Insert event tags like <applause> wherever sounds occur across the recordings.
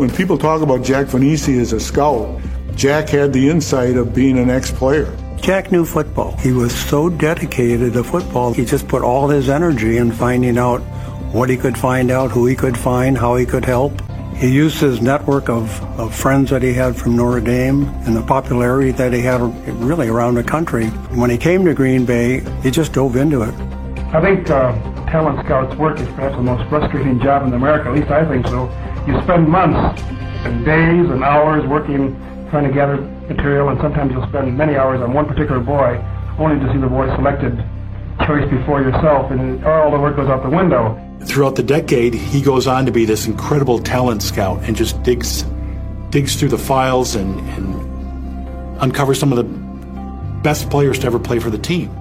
When people talk about Jack Vainisi as a scout, Jack had the insight of being an ex-player. Jack knew football. He was so dedicated to football. He just put all his energy in finding out what he could find out, who he could find, how he could help. He used his network of, of friends that he had from Notre Dame and the popularity that he had really around the country. When he came to Green Bay, he just dove into it. I think uh, talent scouts work is perhaps the most frustrating job in America. At least I think so. You spend months and days and hours working, trying to gather material, and sometimes you'll spend many hours on one particular boy, only to see the boy selected choice before yourself, and all the work goes out the window. throughout the decade, he goes on to be this incredible talent scout and just digs digs through the files and, and uncovers some of the best players to ever play for the team.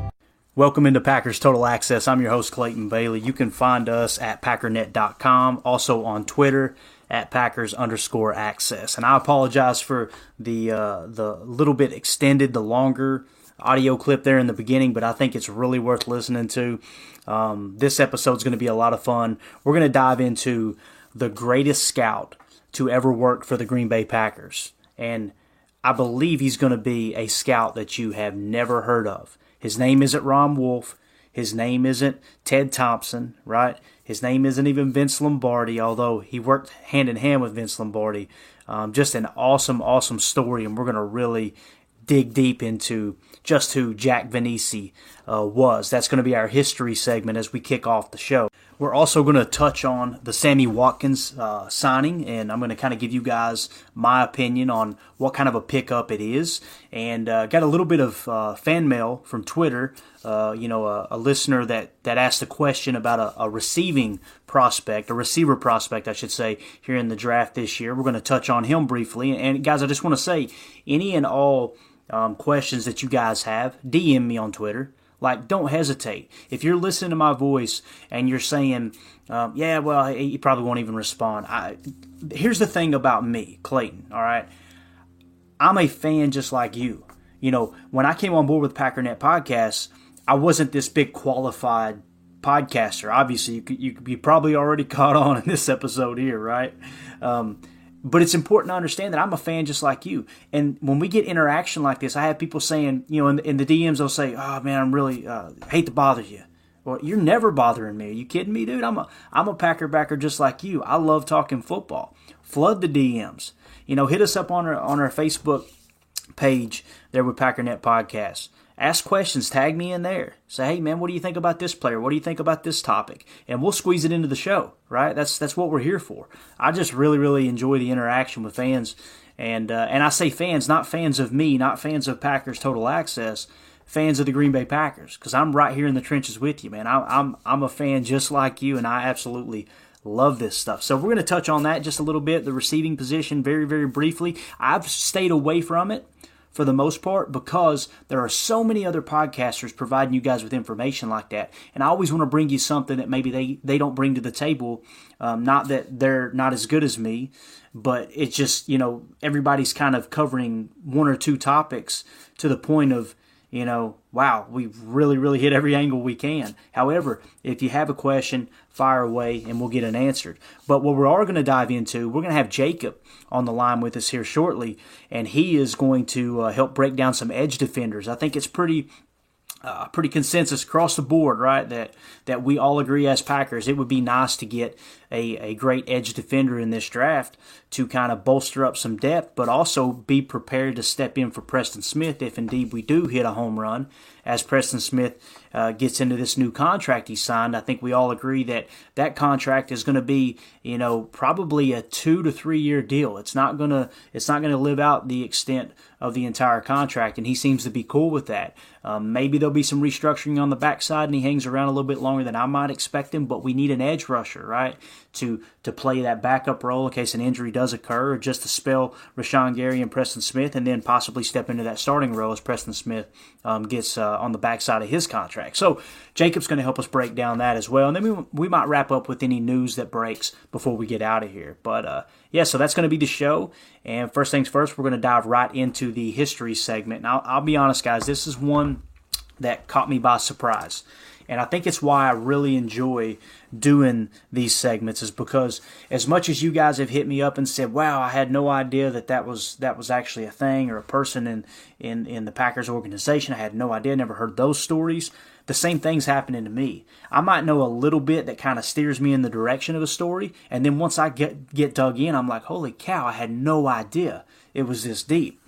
Welcome into Packers Total Access. I'm your host, Clayton Bailey. You can find us at packernet.com, also on Twitter at Packers underscore access. And I apologize for the uh, the little bit extended, the longer audio clip there in the beginning, but I think it's really worth listening to. Um, this is going to be a lot of fun. We're going to dive into the greatest scout to ever work for the Green Bay Packers. And I believe he's going to be a scout that you have never heard of. His name isn't Ron Wolf. His name isn't Ted Thompson, right? His name isn't even Vince Lombardi, although he worked hand in hand with Vince Lombardi. Um, just an awesome, awesome story, and we're going to really dig deep into just who Jack Vainisi uh, was. That's going to be our history segment as we kick off the show. We're also going to touch on the Sammy Watkins uh, signing, and I'm going to kind of give you guys my opinion on what kind of a pickup it is. And uh, got a little bit of uh, fan mail from Twitter. Uh, you know, a, a listener that, that asked a question about a, a receiving prospect, a receiver prospect, I should say, here in the draft this year. We're going to touch on him briefly. And guys, I just want to say, any and all um, questions that you guys have, DM me on Twitter. Like, don't hesitate. If you're listening to my voice and you're saying, um, yeah, well, he probably won't even respond. I, here's the thing about me, Clayton, all right? I'm a fan just like you. You know, when I came on board with Packernet Podcasts, I wasn't this big qualified podcaster. Obviously, you, you, you probably already <laughs> caught on in this episode here, right? Um, but it's important to understand that I'm a fan just like you. And when we get interaction like this, I have people saying, you know, in, in the DMs, they'll say, "Oh man, I'm really uh, hate to bother you." Well, you're never bothering me. Are you kidding me, dude? I'm a I'm a Packer backer just like you. I love talking football. Flood the DMs. You know, hit us up on our on our Facebook page there with Packernet Podcast. Ask questions, tag me in there. Say, hey man, what do you think about this player? What do you think about this topic? And we'll squeeze it into the show, right? That's that's what we're here for. I just really, really enjoy the interaction with fans, and uh, and I say fans, not fans of me, not fans of Packers Total Access, fans of the Green Bay Packers, because I'm right here in the trenches with you, man. I, I'm I'm a fan just like you, and I absolutely love this stuff. So we're going to touch on that just a little bit. The receiving position, very very briefly. I've stayed away from it for the most part because there are so many other podcasters providing you guys with information like that and i always want to bring you something that maybe they, they don't bring to the table um, not that they're not as good as me but it's just you know everybody's kind of covering one or two topics to the point of you know, wow, we've really, really hit every angle we can. However, if you have a question, fire away and we'll get it answered. But what we are going to dive into, we're going to have Jacob on the line with us here shortly, and he is going to uh, help break down some edge defenders. I think it's pretty uh, pretty consensus across the board, right? That that we all agree as Packers, it would be nice to get a, a great edge defender in this draft to kind of bolster up some depth, but also be prepared to step in for Preston Smith if indeed we do hit a home run. As Preston Smith uh, gets into this new contract he signed, I think we all agree that that contract is going to be, you know, probably a two to three year deal. It's not gonna it's not gonna live out the extent of the entire contract, and he seems to be cool with that. Um, maybe there'll be some restructuring on the backside, and he hangs around a little bit longer than I might expect him. But we need an edge rusher, right, to to play that backup role in case an injury does occur, or just to spell Rashan Gary and Preston Smith, and then possibly step into that starting role as Preston Smith um, gets uh, on the backside of his contract. So Jacob's going to help us break down that as well, and then we we might wrap up with any news that breaks before we get out of here. But uh, yeah, so that's going to be the show. And first things first, we're going to dive right into the history segment. Now, I'll, I'll be honest, guys, this is one that caught me by surprise. And I think it's why I really enjoy doing these segments is because as much as you guys have hit me up and said, "Wow, I had no idea that that was that was actually a thing or a person in in in the Packers organization. I had no idea, never heard those stories." The same thing's happening to me. I might know a little bit that kind of steers me in the direction of a story, and then once I get get dug in, I'm like, "Holy cow, I had no idea it was this deep."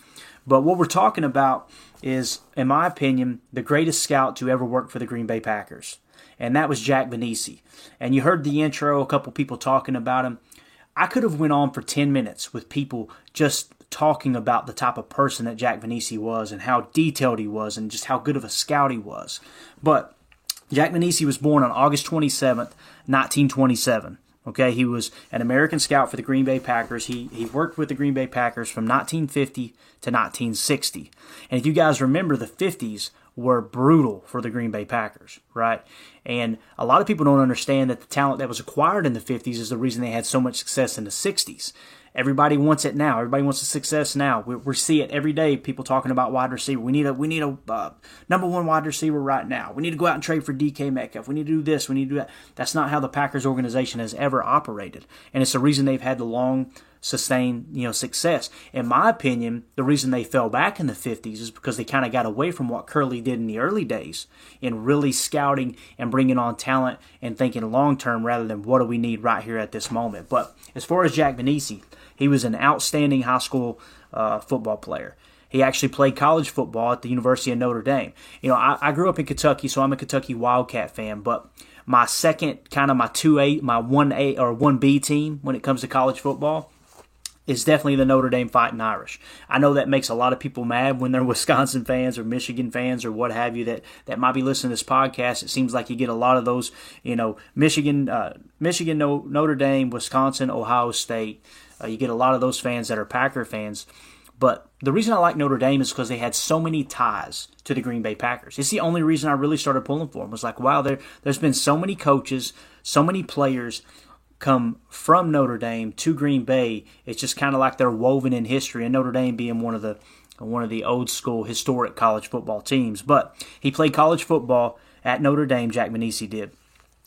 But what we're talking about is, in my opinion, the greatest scout to ever work for the Green Bay Packers. And that was Jack Vainisi. And you heard the intro, a couple people talking about him. I could have went on for 10 minutes with people just talking about the type of person that Jack Vainisi was and how detailed he was and just how good of a scout he was. But Jack Vainisi was born on August 27th, 1927. Okay, he was an American scout for the Green Bay Packers. He he worked with the Green Bay Packers from 1950 to 1960. And if you guys remember, the 50s were brutal for the Green Bay Packers, right? And a lot of people don't understand that the talent that was acquired in the 50s is the reason they had so much success in the 60s. Everybody wants it now. Everybody wants the success now. We, we see it every day. People talking about wide receiver. We need a we need a uh, number one wide receiver right now. We need to go out and trade for DK Metcalf. We need to do this. We need to do that. That's not how the Packers organization has ever operated, and it's the reason they've had the long sustained you know success. In my opinion, the reason they fell back in the 50s is because they kind of got away from what Curly did in the early days in really scouting and bringing on talent and thinking long term rather than what do we need right here at this moment. But as far as Jack Vainisi, he was an outstanding high school uh, football player. He actually played college football at the University of Notre Dame. You know, I, I grew up in Kentucky, so I'm a Kentucky Wildcat fan. But my second, kind of my two A, my one A or one B team when it comes to college football is definitely the Notre Dame Fighting Irish. I know that makes a lot of people mad when they're <laughs> Wisconsin fans or Michigan fans or what have you that, that might be listening to this podcast. It seems like you get a lot of those, you know, Michigan, uh, Michigan, Notre Dame, Wisconsin, Ohio State. Uh, you get a lot of those fans that are Packer fans. But the reason I like Notre Dame is because they had so many ties to the Green Bay Packers. It's the only reason I really started pulling for them. Was like, wow, there there's been so many coaches, so many players come from Notre Dame to Green Bay. It's just kind of like they're woven in history, and Notre Dame being one of the one of the old school historic college football teams. But he played college football at Notre Dame. Jack Vainisi did.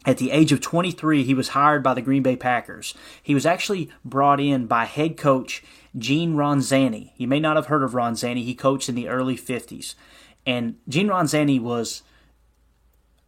At the age of 23, he was hired by the Green Bay Packers. He was actually brought in by head coach Gene Ronzani. You may not have heard of Ronzani. He coached in the early 50s. And Gene Ronzani was,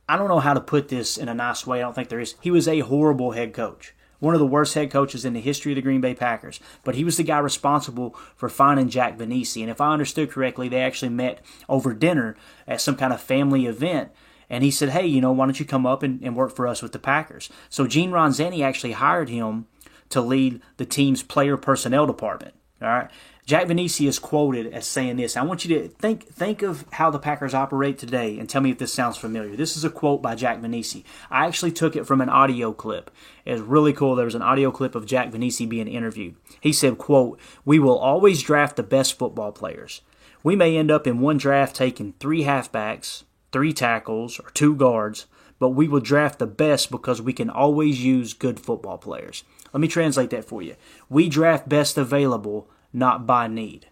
I don't know how to put this in a nice way. I don't think there is. He was a horrible head coach. One of the worst head coaches in the history of the Green Bay Packers. But he was the guy responsible for finding Jack Vainisi. And if I understood correctly, they actually met over dinner at some kind of family event and he said, hey, you know, why don't you come up and, and work for us with the Packers? So Gene Ronzani actually hired him to lead the team's player personnel department. All right. Jack Vainisi is quoted as saying this. I want you to think think of how the Packers operate today and tell me if this sounds familiar. This is a quote by Jack Vainisi. I actually took it from an audio clip. It's really cool. There was an audio clip of Jack Vainisi being interviewed. He said, quote, We will always draft the best football players. We may end up in one draft taking three halfbacks, three tackles, or two guards, but we will draft the best because we can always use good football players. Let me translate that for you. We draft best available, not by need.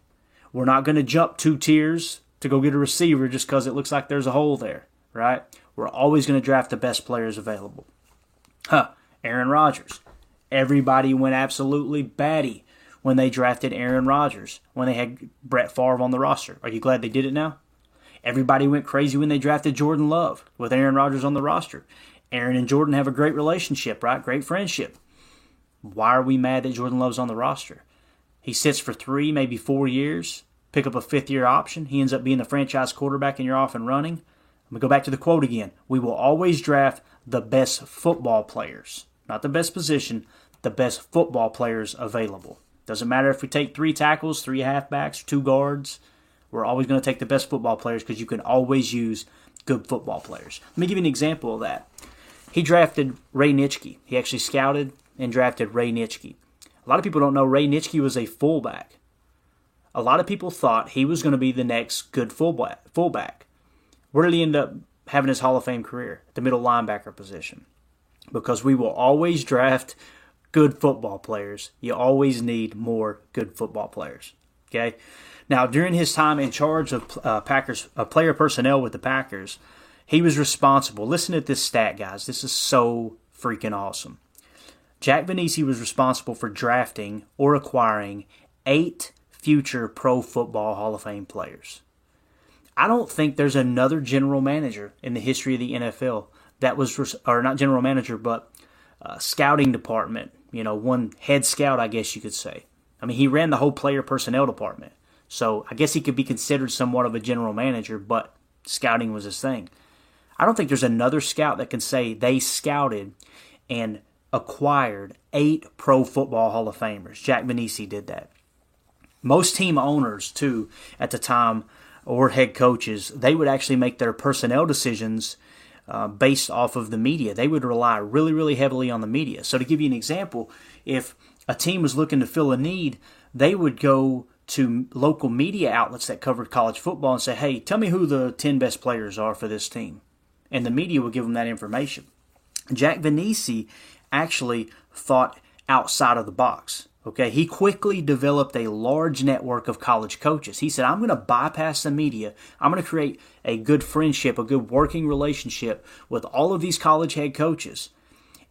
We're not going to jump two tiers to go get a receiver just because it looks like there's a hole there, right? We're always going to draft the best players available. Huh, Aaron Rodgers. Everybody went absolutely batty when they drafted Aaron Rodgers, when they had Brett Favre on the roster. Are you glad they did it now? Everybody went crazy when they drafted Jordan Love with Aaron Rodgers on the roster. Aaron and Jordan have a great relationship, right? Great friendship. Why are we mad that Jordan Love's on the roster? He sits for three, maybe four years, pick up a fifth year option. He ends up being the franchise quarterback and you're off and running. Going to go back to the quote again. We will always draft the best football players, not the best position, the best football players available. Doesn't matter if we take three tackles, three halfbacks, two guards. We're always going to take the best football players because you can always use good football players. Let me give you an example of that. He drafted Ray Nitschke. He actually scouted and drafted Ray Nitschke. A lot of people don't know Ray Nitschke was a fullback. A lot of people thought he was going to be the next good fullback. Fullback. Where did he end up having his Hall of Fame career? The middle linebacker position. Because we will always draft good football players. You always need more good football players. Okay. Now, during his time in charge of uh, Packers uh, player personnel with the Packers, he was responsible. Listen to this stat, guys. This is so freaking awesome. Jack Vainisi was responsible for drafting or acquiring eight future Pro Football Hall of Fame players. I don't think there's another general manager in the history of the NFL that was, or not general manager, but uh, scouting department. You know, one head scout, I guess you could say. I mean, he ran the whole player personnel department. So I guess he could be considered somewhat of a general manager, but scouting was his thing. I don't think there's another scout that can say they scouted and acquired eight Pro Football Hall of Famers. Jack Vainisi did that. Most team owners, too, at the time, or head coaches, they would actually make their personnel decisions uh, based off of the media. They would rely really, really heavily on the media. So, to give you an example, if a team was looking to fill a need, they would go to local media outlets that covered college football and say, hey, tell me who the 10 best players are for this team. And the media would give them that information. Jack Vainisi actually thought outside of the box. Okay, he quickly developed a large network of college coaches. He said, I'm going to bypass the media. I'm going to create a good friendship, a good working relationship with all of these college head coaches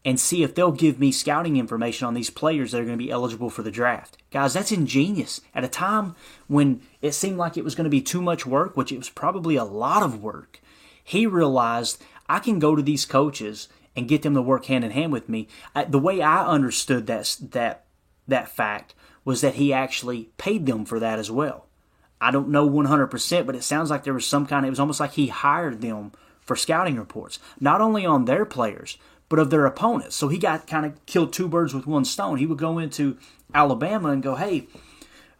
and see if they'll give me scouting information on these players that are going to be eligible for the draft. Guys, that's ingenious. At a time when it seemed like it was going to be too much work, which it was probably a lot of work, he realized I can go to these coaches and get them to work hand in hand with me. I, the way I understood that that that fact was that he actually paid them for that as well. I don't know 100%, but it sounds like there was some kind of, it was almost like he hired them for scouting reports, not only on their players, but of their opponents. So he got kind of killed two birds with one stone. He would go into Alabama and go, hey,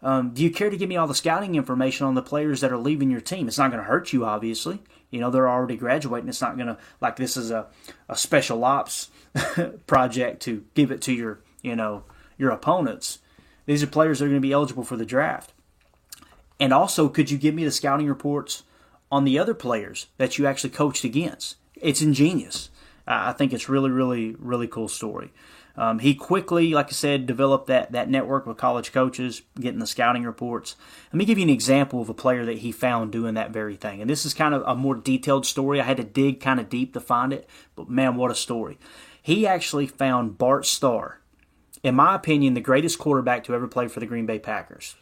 um, do you care to give me all the scouting information on the players that are leaving your team? It's not going to hurt you, obviously. You know, they're already graduating. It's not going to, like, this is a, a special ops <laughs> project to give it to your, you know, your opponents. These are players that are going to be eligible for the draft. And also, could you give me the scouting reports on the other players that you actually coached against? It's ingenious. I think it's really, really, really cool story. Um, he quickly, like I said, developed that, that network with college coaches, getting the scouting reports. Let me give you an example of a player that he found doing that very thing. And this is kind of a more detailed story. I had to dig kind of deep to find it, but man, what a story. He actually found Bart Starr, in my opinion, the greatest quarterback to ever play for the Green Bay Packers.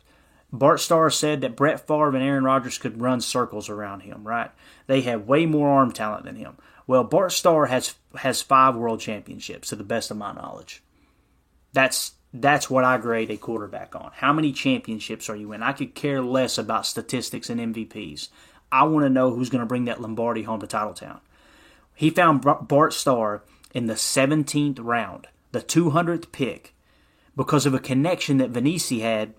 Bart Starr said that Brett Favre and Aaron Rodgers could run circles around him, right? They had way more arm talent than him. Well, Bart Starr has has five world championships, to the best of my knowledge. That's that's what I grade a quarterback on. How many championships are you in? I could care less about statistics and MVPs. I want to know who's going to bring that Lombardi home to Titletown. He found Bart Starr in the 17th round, the 200th pick, because of a connection that Vainisi had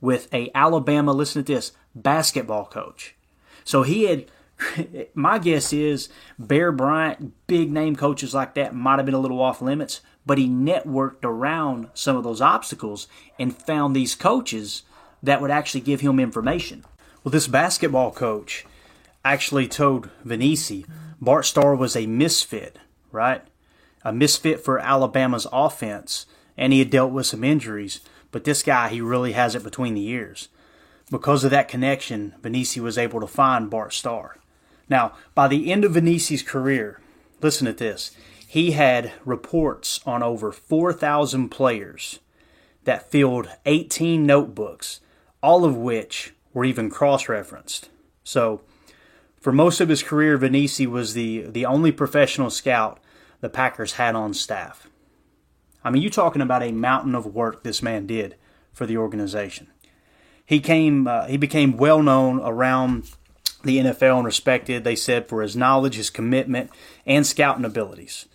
with a Alabama, listen to this, basketball coach. So he had <laughs> my guess is Bear Bryant, big name coaches like that, might have been a little off limits, but he networked around some of those obstacles and found these coaches that would actually give him information. Well, this basketball coach actually told Vainisi Bart Starr was a misfit, right? A misfit for Alabama's offense, and he had dealt with some injuries, but this guy, he really has it between the ears. Because of that connection, Vainisi was able to find Bart Starr. Now, by the end of Vainisi's career, listen to this. He had reports on over 4,000 players that filled 18 notebooks, all of which were even cross referenced. So, For most of his career, Vainisi was the, the only professional scout the Packers had on staff. I mean, you're talking about a mountain of work this man did for the organization. He came, uh, he became well known around the NFL and respected, they said, for his knowledge, his commitment, and scouting abilities.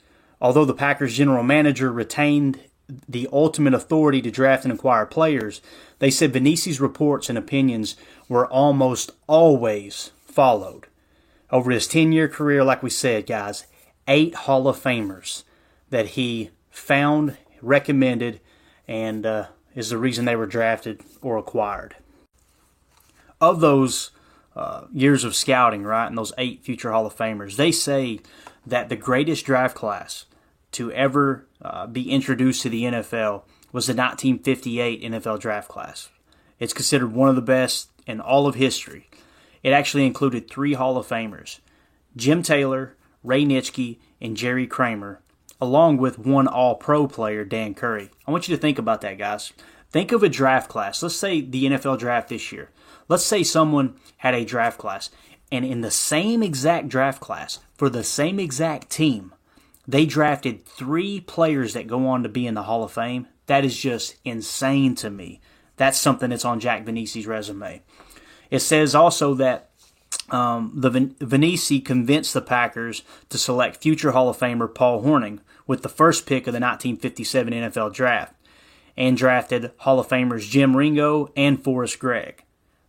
Although the Packers general manager retained the ultimate authority to draft and acquire players, they said Vainisi's reports and opinions were almost always followed. Over his 10 year career, like we said, guys, eight Hall of Famers that he found, recommended, and uh, is the reason they were drafted or acquired. Of those uh, years of scouting, right, and those eight future Hall of Famers, they say that the greatest draft class to ever uh, be introduced to the NFL was the 1958 NFL draft class. It's considered one of the best in all of history. It actually included three Hall of Famers Jim Taylor, Ray Nitschke, and Jerry Kramer, along with one All Pro player, Dan Currie. I want you to think about that, guys. Think of a draft class. Let's say the NFL draft this year. Let's say someone had a draft class, and in the same exact draft class, for the same exact team, they drafted three players that go on to be in the Hall of Fame. That is just insane to me. That's something that's on Jack Vainisi's resume. It says also that um, the Ven- convinced the Packers to select future Hall of Famer Paul Hornung with the first pick of the 1957 NFL Draft, and drafted Hall of Famers Jim Ringo and Forrest Gregg.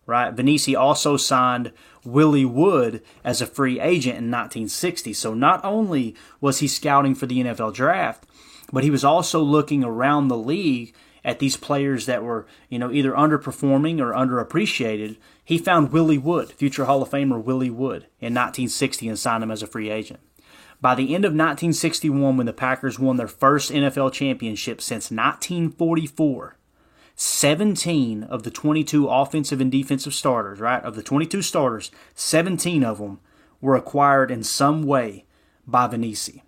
Right, Vainisi also signed Willie Wood as a free agent in 1960. So not only was he scouting for the NFL Draft, but he was also looking around the league at these players that were, you know, either underperforming or underappreciated, he found Willie Wood, future Hall of Famer Willie Wood, in 1960 and signed him as a free agent. By the end of 1961, when the Packers won their first NFL championship since 1944, 17 of the 22 offensive and defensive starters, right, of the 22 starters, 17 of them were acquired in some way by Vainisi.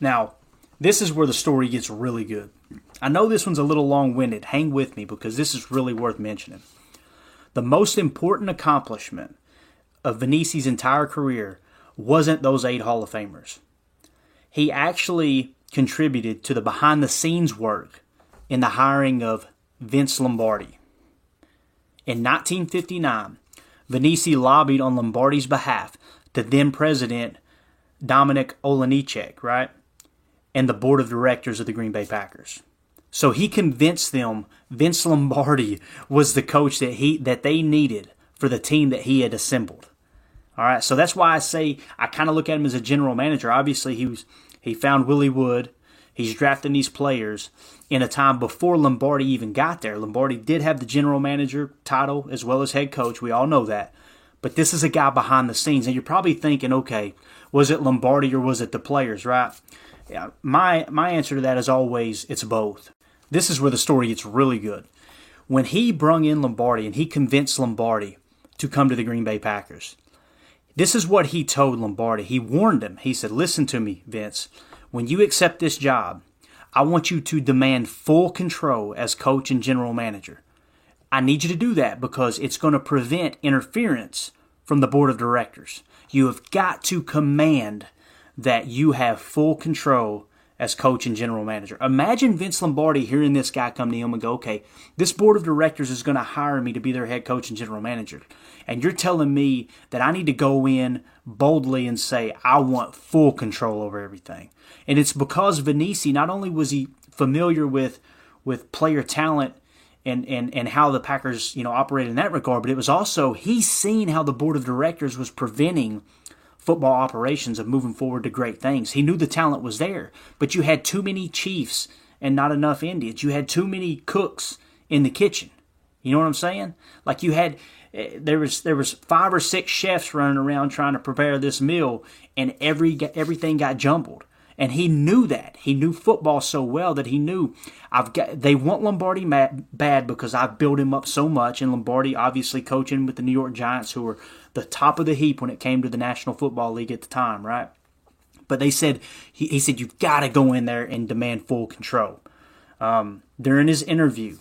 Now, this is where the story gets really good. I know this one's a little long winded. Hang with me because this is really worth mentioning. The most important accomplishment of Vainisi's entire career wasn't those eight Hall of Famers. He actually contributed to the behind the scenes work in the hiring of Vince Lombardi. In 1959, Vainisi lobbied on Lombardi's behalf to then President Dominic Olejniczak, right? And the board of directors of the Green Bay Packers. So he convinced them Vince Lombardi was the coach that he that they needed for the team that he had assembled. All right, so that's why I say I kind of look at him as a general manager. Obviously, he was he found Willie Wood. He's drafting these players in a time before Lombardi even got there. Lombardi did have the general manager title as well as head coach. We all know that. But this is a guy behind the scenes, and you're probably thinking, okay, was it Lombardi or was it the players, right? Yeah, my my answer to that is always it's both. This is where the story gets really good. When he brung in Lombardi and he convinced Lombardi to come to the Green Bay Packers, this is what he told Lombardi. He warned him. He said, Listen to me, Vince. When you accept this job, I want you to demand full control as coach and general manager. I need you to do that because it's going to prevent interference from the board of directors. You have got to command that you have full control as coach and general manager. Imagine Vince Lombardi hearing this guy come to him and go, okay, this board of directors is going to hire me to be their head coach and general manager. And you're telling me that I need to go in boldly and say, I want full control over everything. And it's because Vainisi, not only was he familiar with, with player talent and, and, and how the Packers, you know, operate in that regard, but it was also, he's seen how the board of directors was preventing – football operations of moving forward to great things. He knew the talent was there, but you had too many Chiefs and not enough Indians. You had too many cooks in the kitchen. You know what I'm saying? Like you had eh, there was there was five or six chefs running around trying to prepare this meal and every everything got jumbled. And he knew that. He knew football so well that he knew I've got they want Lombardi bad because I've built him up so much and Lombardi obviously coaching with the New York Giants who were the top of the heap when it came to the National Football League at the time, right? But they said he, he said you've got to go in there and demand full control um, during his interview.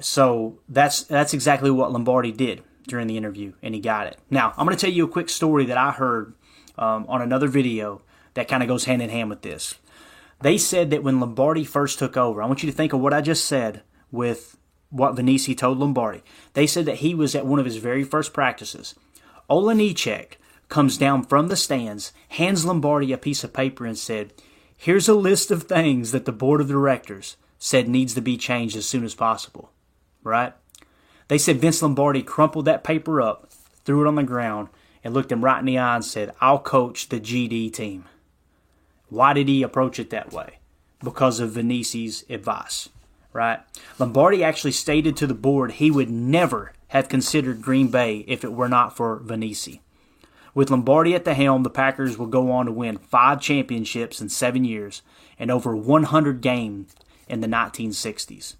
So that's that's exactly what Lombardi did. during the interview, and he got it. Now, I'm going to tell you a quick story that I heard um, on another video that kind of goes hand in hand with this. They said that when Lombardi first took over, I want you to think of what I just said with what Vainisi told Lombardi. They said that he was at one of his very first practices. Olejniczak comes down from the stands, hands Lombardi a piece of paper, and said, Here's a list of things that the board of directors said needs to be changed as soon as possible. Right? They said Vince Lombardi crumpled that paper up, threw it on the ground, and looked him right in the eye and said, I'll coach the GD team. Why did he approach it that way? Because of Vainisi's advice, right? Lombardi actually stated to the board he would never have considered Green Bay if it were not for Vainisi. With Lombardi at the helm, the Packers will go on to win five championships in seven years and over 100 games in the 1960s.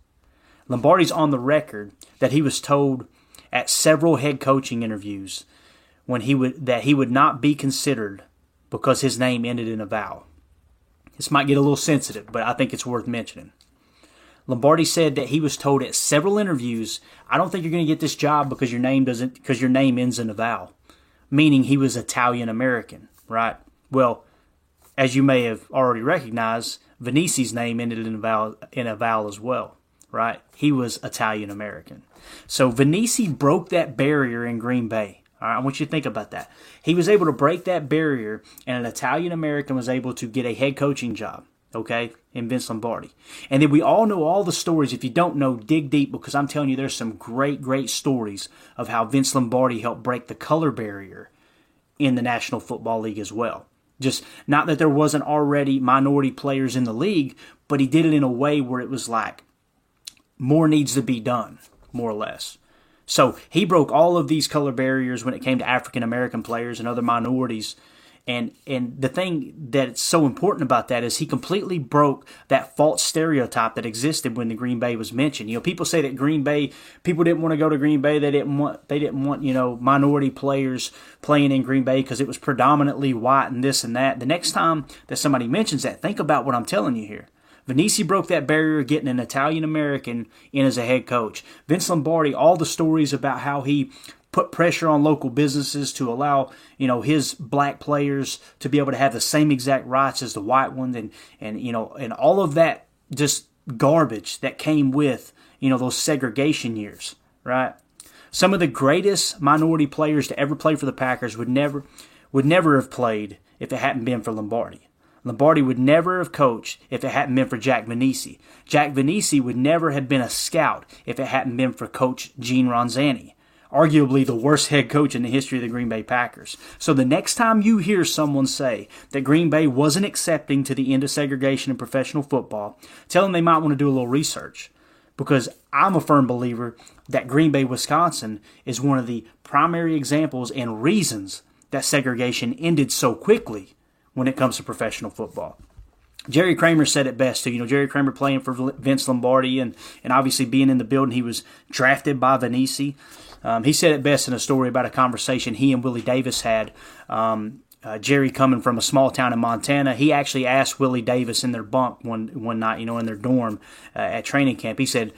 Lombardi's on the record that he was told at several head coaching interviews when he would that he would not be considered because his name ended in a vowel. This might get a little sensitive, but I think it's worth mentioning. Lombardi said that he was told at several interviews, "I don't think you're going to get this job because your name doesn't because your name ends in a vowel," meaning he was Italian American, right? Well, as you may have already recognized, Vainisi's name ended in a vowel in a vowel as well, right? He was Italian American. So Vainisi broke that barrier in Green Bay. All right, I want you to think about that. He was able to break that barrier, and an Italian American was able to get a head coaching job, okay, in Vince Lombardi. And then we all know all the stories. If you don't know, dig deep because I'm telling you, there's some great, great stories of how Vince Lombardi helped break the color barrier in the National Football League as well. Just not that there wasn't already minority players in the league, but he did it in a way where it was like more needs to be done, more or less. So he broke all of these color barriers when it came to African American players and other minorities. And and the thing that's so important about that is he completely broke that false stereotype that existed when the Green Bay was mentioned. You know, people say that Green Bay people didn't want to go to Green Bay. They didn't want they didn't want you know minority players playing in Green Bay because it was predominantly white and this and that. The next time that somebody mentions that, think about what I'm telling you here. Vainisi broke that barrier, getting an Italian American in as a head coach. Vince Lombardi, all the stories about how he put pressure on local businesses to allow you know his black players to be able to have the same exact rights as the white ones, and and you know and all of that just garbage that came with you know those segregation years, right? Some of the greatest minority players to ever play for the Packers would never would never have played if it hadn't been for Lombardi. Lombardi would never have coached if it hadn't been for Jack Vainisi. Jack Vainisi would never have been a scout if it hadn't been for Coach Gene Ronzani, arguably the worst head coach in the history of the Green Bay Packers. So the next time you hear someone say that Green Bay wasn't accepting to the end of segregation in professional football, tell them they might want to do a little research. Because I'm a firm believer that Green Bay, Wisconsin is one of the primary examples and reasons that segregation ended so quickly when it comes to professional football. Jerry Kramer said it best too. You know, Jerry Kramer playing for Vince Lombardi and, and obviously being in the building, he was drafted by Vainisi. Um, he said it best in a story about a conversation he and Willie Davis had. Um, uh, Jerry coming from a small town in Montana, he actually asked Willie Davis in their bunk one one night, you know, in their dorm uh, at training camp. He said,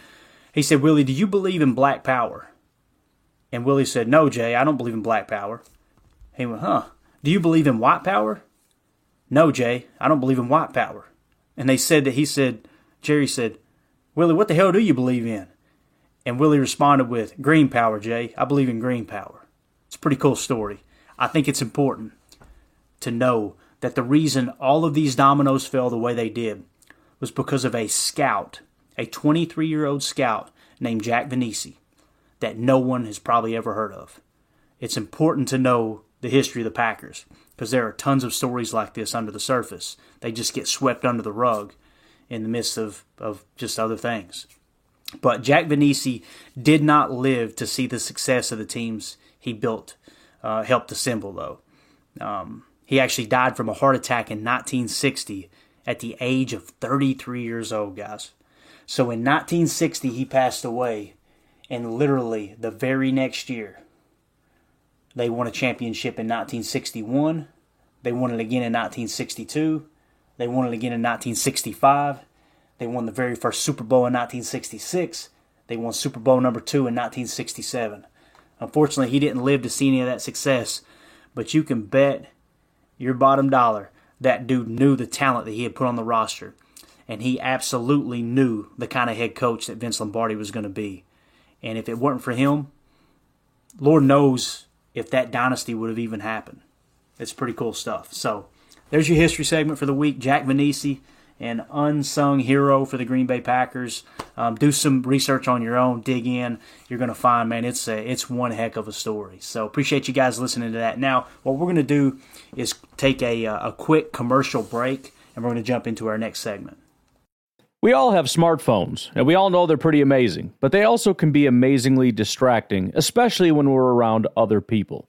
he said, Willie, do you believe in black power? And Willie said, No, Jay, I don't believe in black power. He went, Huh? Do you believe in white power? No, Jay, I don't believe in white power. And they said that he said, Jerry said, Willie, what the hell do you believe in? And Willie responded with, Green power, Jay. I believe in green power. It's a pretty cool story. I think it's important to know that the reason all of these dominoes fell the way they did was because of a scout, a 23 year old scout named Jack Vainisi, that no one has probably ever heard of. It's important to know the history of the Packers because there are tons of stories like this under the surface. They just get swept under the rug in the midst of, of just other things. But Jack Vainisi did not live to see the success of the teams he built, uh, helped assemble, though. Um, he actually died from a heart attack in 1960 at the age of 33 years old, guys. So in 1960, he passed away, and literally the very next year, they won a championship in 1961. They won it again in 1962. They won it again in 1965. They won the very first Super Bowl in 1966. They won Super Bowl number two in 1967. Unfortunately, he didn't live to see any of that success, but you can bet your bottom dollar that dude knew the talent that he had put on the roster. And he absolutely knew the kind of head coach that Vince Lombardi was going to be. And if it weren't for him, Lord knows if that dynasty would have even happened. It's pretty cool stuff. So there's your history segment for the week. Jack Vainisi, an unsung hero for the Green Bay Packers. Um, do some research on your own, dig in. You're going to find, man, it's a, it's one heck of a story. So appreciate you guys listening to that. Now, what we're going to do is take a, a quick commercial break, and we're going to jump into our next segment. We all have smartphones, and we all know they're pretty amazing, but they also can be amazingly distracting, especially when we're around other people.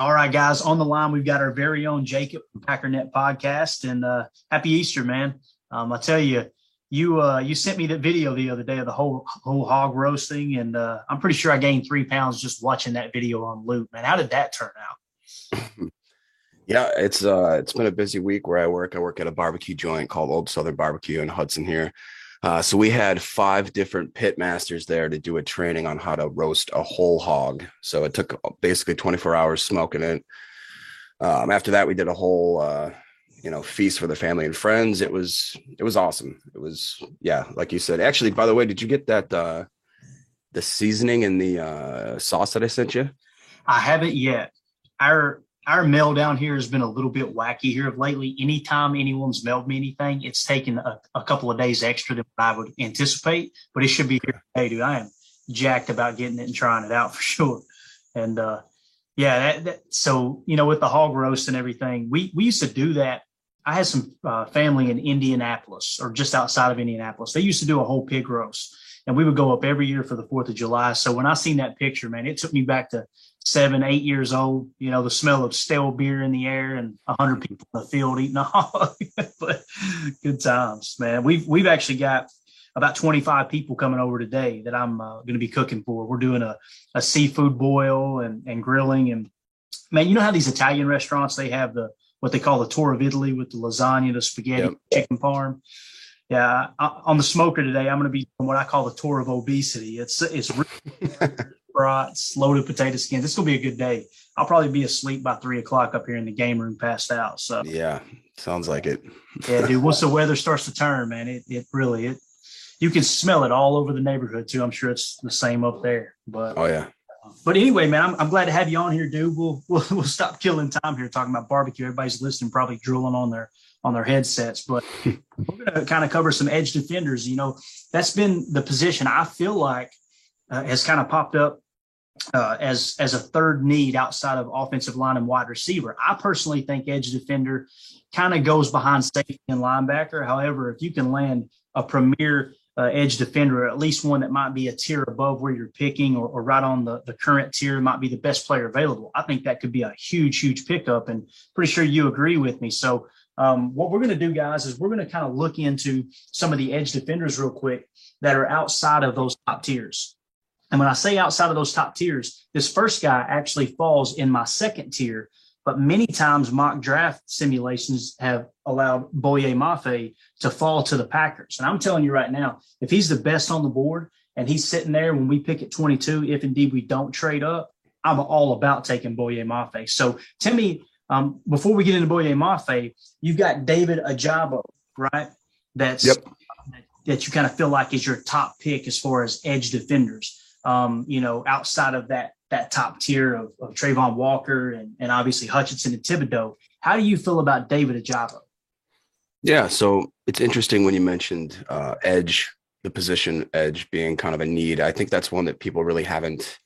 All right, guys, on the line, we've got our very own Jacob from Packernet Podcast. And uh, happy Easter, man. Um, I tell you, you uh, you sent me that video the other day of the whole whole hog roasting, and uh, I'm pretty sure I gained three pounds just watching that video on loop. Man, how did that turn out? <laughs> yeah, it's uh, it's been a busy week where I work. I work at a barbecue joint called Old Southern Barbecue in Hudson here. Uh, so we had five different pit masters there to do a training on how to roast a whole hog. So it took basically 24 hours smoking it. Um, after that, we did a whole, uh, you know, feast for the family and friends. It was, it was awesome. It was, yeah, like you said. Actually, by the way, did you get that, uh, the seasoning and the uh, sauce that I sent you? I haven't yet. Our our mail down here has been a little bit wacky here of lately. Anytime anyone's mailed me anything, it's taken a, a couple of days extra than I would anticipate, but it should be here today, dude. I am jacked about getting it and trying it out <laughs> for sure. And uh, yeah, that, that, so you know, with the hog roast and everything, we we used to do that. I had some uh, family in Indianapolis or just outside of Indianapolis. They used to do a whole pig roast, and we would go up every year for the Fourth of July. So when I seen that picture, man, it took me back to seven, eight years old, you know, the smell of stale beer in the air and a hundred people in the field eating a hog. <laughs> but good times, man. We've we've actually got about 25 people coming over today that I'm uh, going to be cooking for. We're doing a, a seafood boil and, and grilling. And man, you know how these Italian restaurants, they have the, what they call the tour of Italy with the lasagna, the spaghetti, yep. chicken parm. Yeah. I, on the smoker today, I'm going to be doing what I call the tour of obesity. It's, it's <laughs> really loaded potato skins. It's gonna be a good day. I'll probably be asleep by three o'clock up here in the game room, passed out. So yeah, sounds like it. <laughs> yeah, dude. Once the weather starts to turn, man, it it really it you can smell it all over the neighborhood too. I'm sure it's the same up there. But oh yeah. But anyway, man, I'm, I'm glad to have you on here, dude. We'll, <laughs> we'll we'll stop killing time here talking about barbecue. Everybody's listening, probably drooling on their on their headsets. But <laughs> we're gonna kind of cover some edge defenders. You know, that's been the position I feel like uh, has kind of popped up uh, as as a third need outside of offensive line and wide receiver. I personally think edge defender kind of goes behind safety and linebacker. However, if you can land a premier uh, edge defender, at least one that might be a tier above where you're picking or, or, right on the, the current tier, might be the best player available. I think that could be a huge, huge pickup, and pretty sure you agree with me. So, um, what we're going to do, guys, is we're going to kind of look into some of the edge defenders real quick that are outside of those top tiers. And when I say outside of those top tiers, this first guy actually falls in my second tier but many times mock draft simulations have allowed Boye Mafe to fall to the Packers. And I'm telling you right now, if he's the best on the board and he's sitting there when we pick at 22, if indeed we don't trade up, I'm all about taking Boye Mafe. So Timmy, um, before we get into Boye Mafe, you've got David Ojabo, right? That's yep. that you kind of feel like is your top pick as far as edge defenders. Um, you know, outside of that that top tier of, of Travon Walker and, and obviously Hutchinson and Thibodeaux. How do you feel about David Ojabo? Yeah, so it's interesting when you mentioned uh, edge, the position edge being kind of a need. I think that's one that people really haven't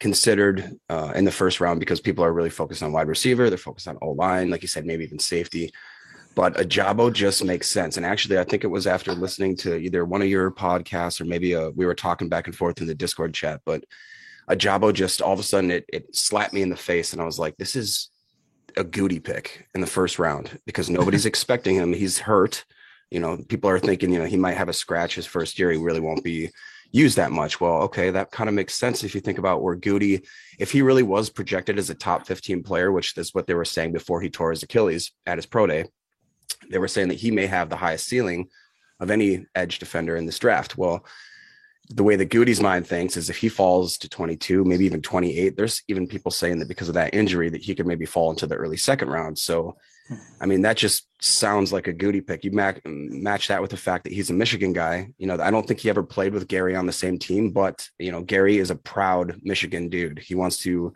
considered uh, in the first round because people are really focused on wide receiver. They're focused on O line, like you said, maybe even safety. But Ojabo just makes sense. And actually, I think it was after listening to either one of your podcasts or maybe a, uh, we were talking back and forth in the Discord chat. But Ojabo just all of a sudden it, it slapped me in the face, and I was like, this is a Gutey pick in the first round because nobody's <laughs> expecting him. He's hurt. You know, people are thinking, you know, he might have a scratch his first year. He really won't be used that much. Well, okay, that kind of makes sense if you think about where Gutey, if he really was projected as a top 15 player, which is what they were saying before he tore his Achilles at his pro day, they were saying that he may have the highest ceiling of any edge defender in this draft. Well, the way that Gutey's mind thinks is if he falls to 22, maybe even 28, there's even people saying that because of that injury that he could maybe fall into the early second round. So, I mean, that just sounds like a Goody pick. You match, match that with the fact that he's a Michigan guy. You know, I don't think he ever played with Gary on the same team, but you know, Gary is a proud Michigan dude. He wants to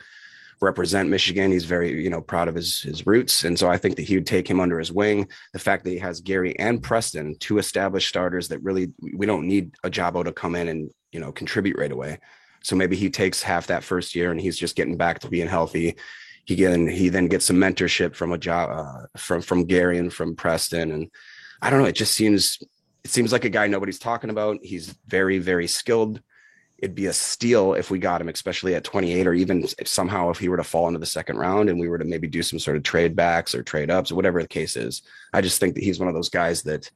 represent Michigan. He's very, you know, proud of his his roots, and so I think that he would take him under his wing. The fact that he has Gary and Preston, two established starters that really we don't need Ojabo to come in and you know contribute right away. So maybe he takes half that first year and he's just getting back to being healthy. He get he then gets some mentorship from a job uh, from from Gary and from Preston, and I don't know. It just seems it seems like a guy nobody's talking about. He's very very skilled it'd be a steal if we got him, especially at 28, or even if somehow if he were to fall into the second round and we were to maybe do some sort of trade backs or trade ups or whatever the case is. I just think that he's one of those guys that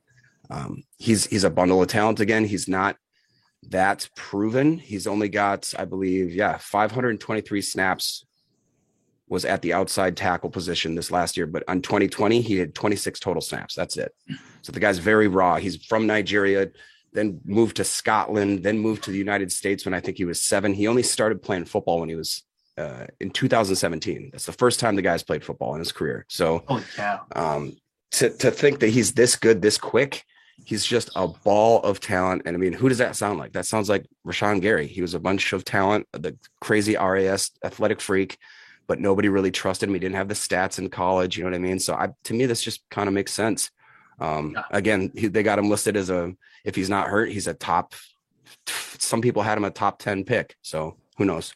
um, he's he's a bundle of talent again. He's not that proven. He's only got, I believe, yeah, 523 snaps was at the outside tackle position this last year, but on 2020 he had 26 total snaps. That's it. So the guy's very raw. He's from Nigeria then moved to Scotland, then moved to the United States when I think he was seven. He only started playing football when he was uh, in 2017. That's the first time the guy's played football in his career. So! Um, to to think that he's this good, this quick, he's just a ball of talent. And I mean, who does that sound like? That sounds like Rashan Gary. He was a bunch of talent, the crazy RAS athletic freak, but nobody really trusted him. He didn't have the stats in college. You know what I mean? So, I to me, this just kind of makes sense. Um, yeah. Again, he, they got him listed as a if he's not hurt, he's a top. Some people had him a top ten pick, so who knows?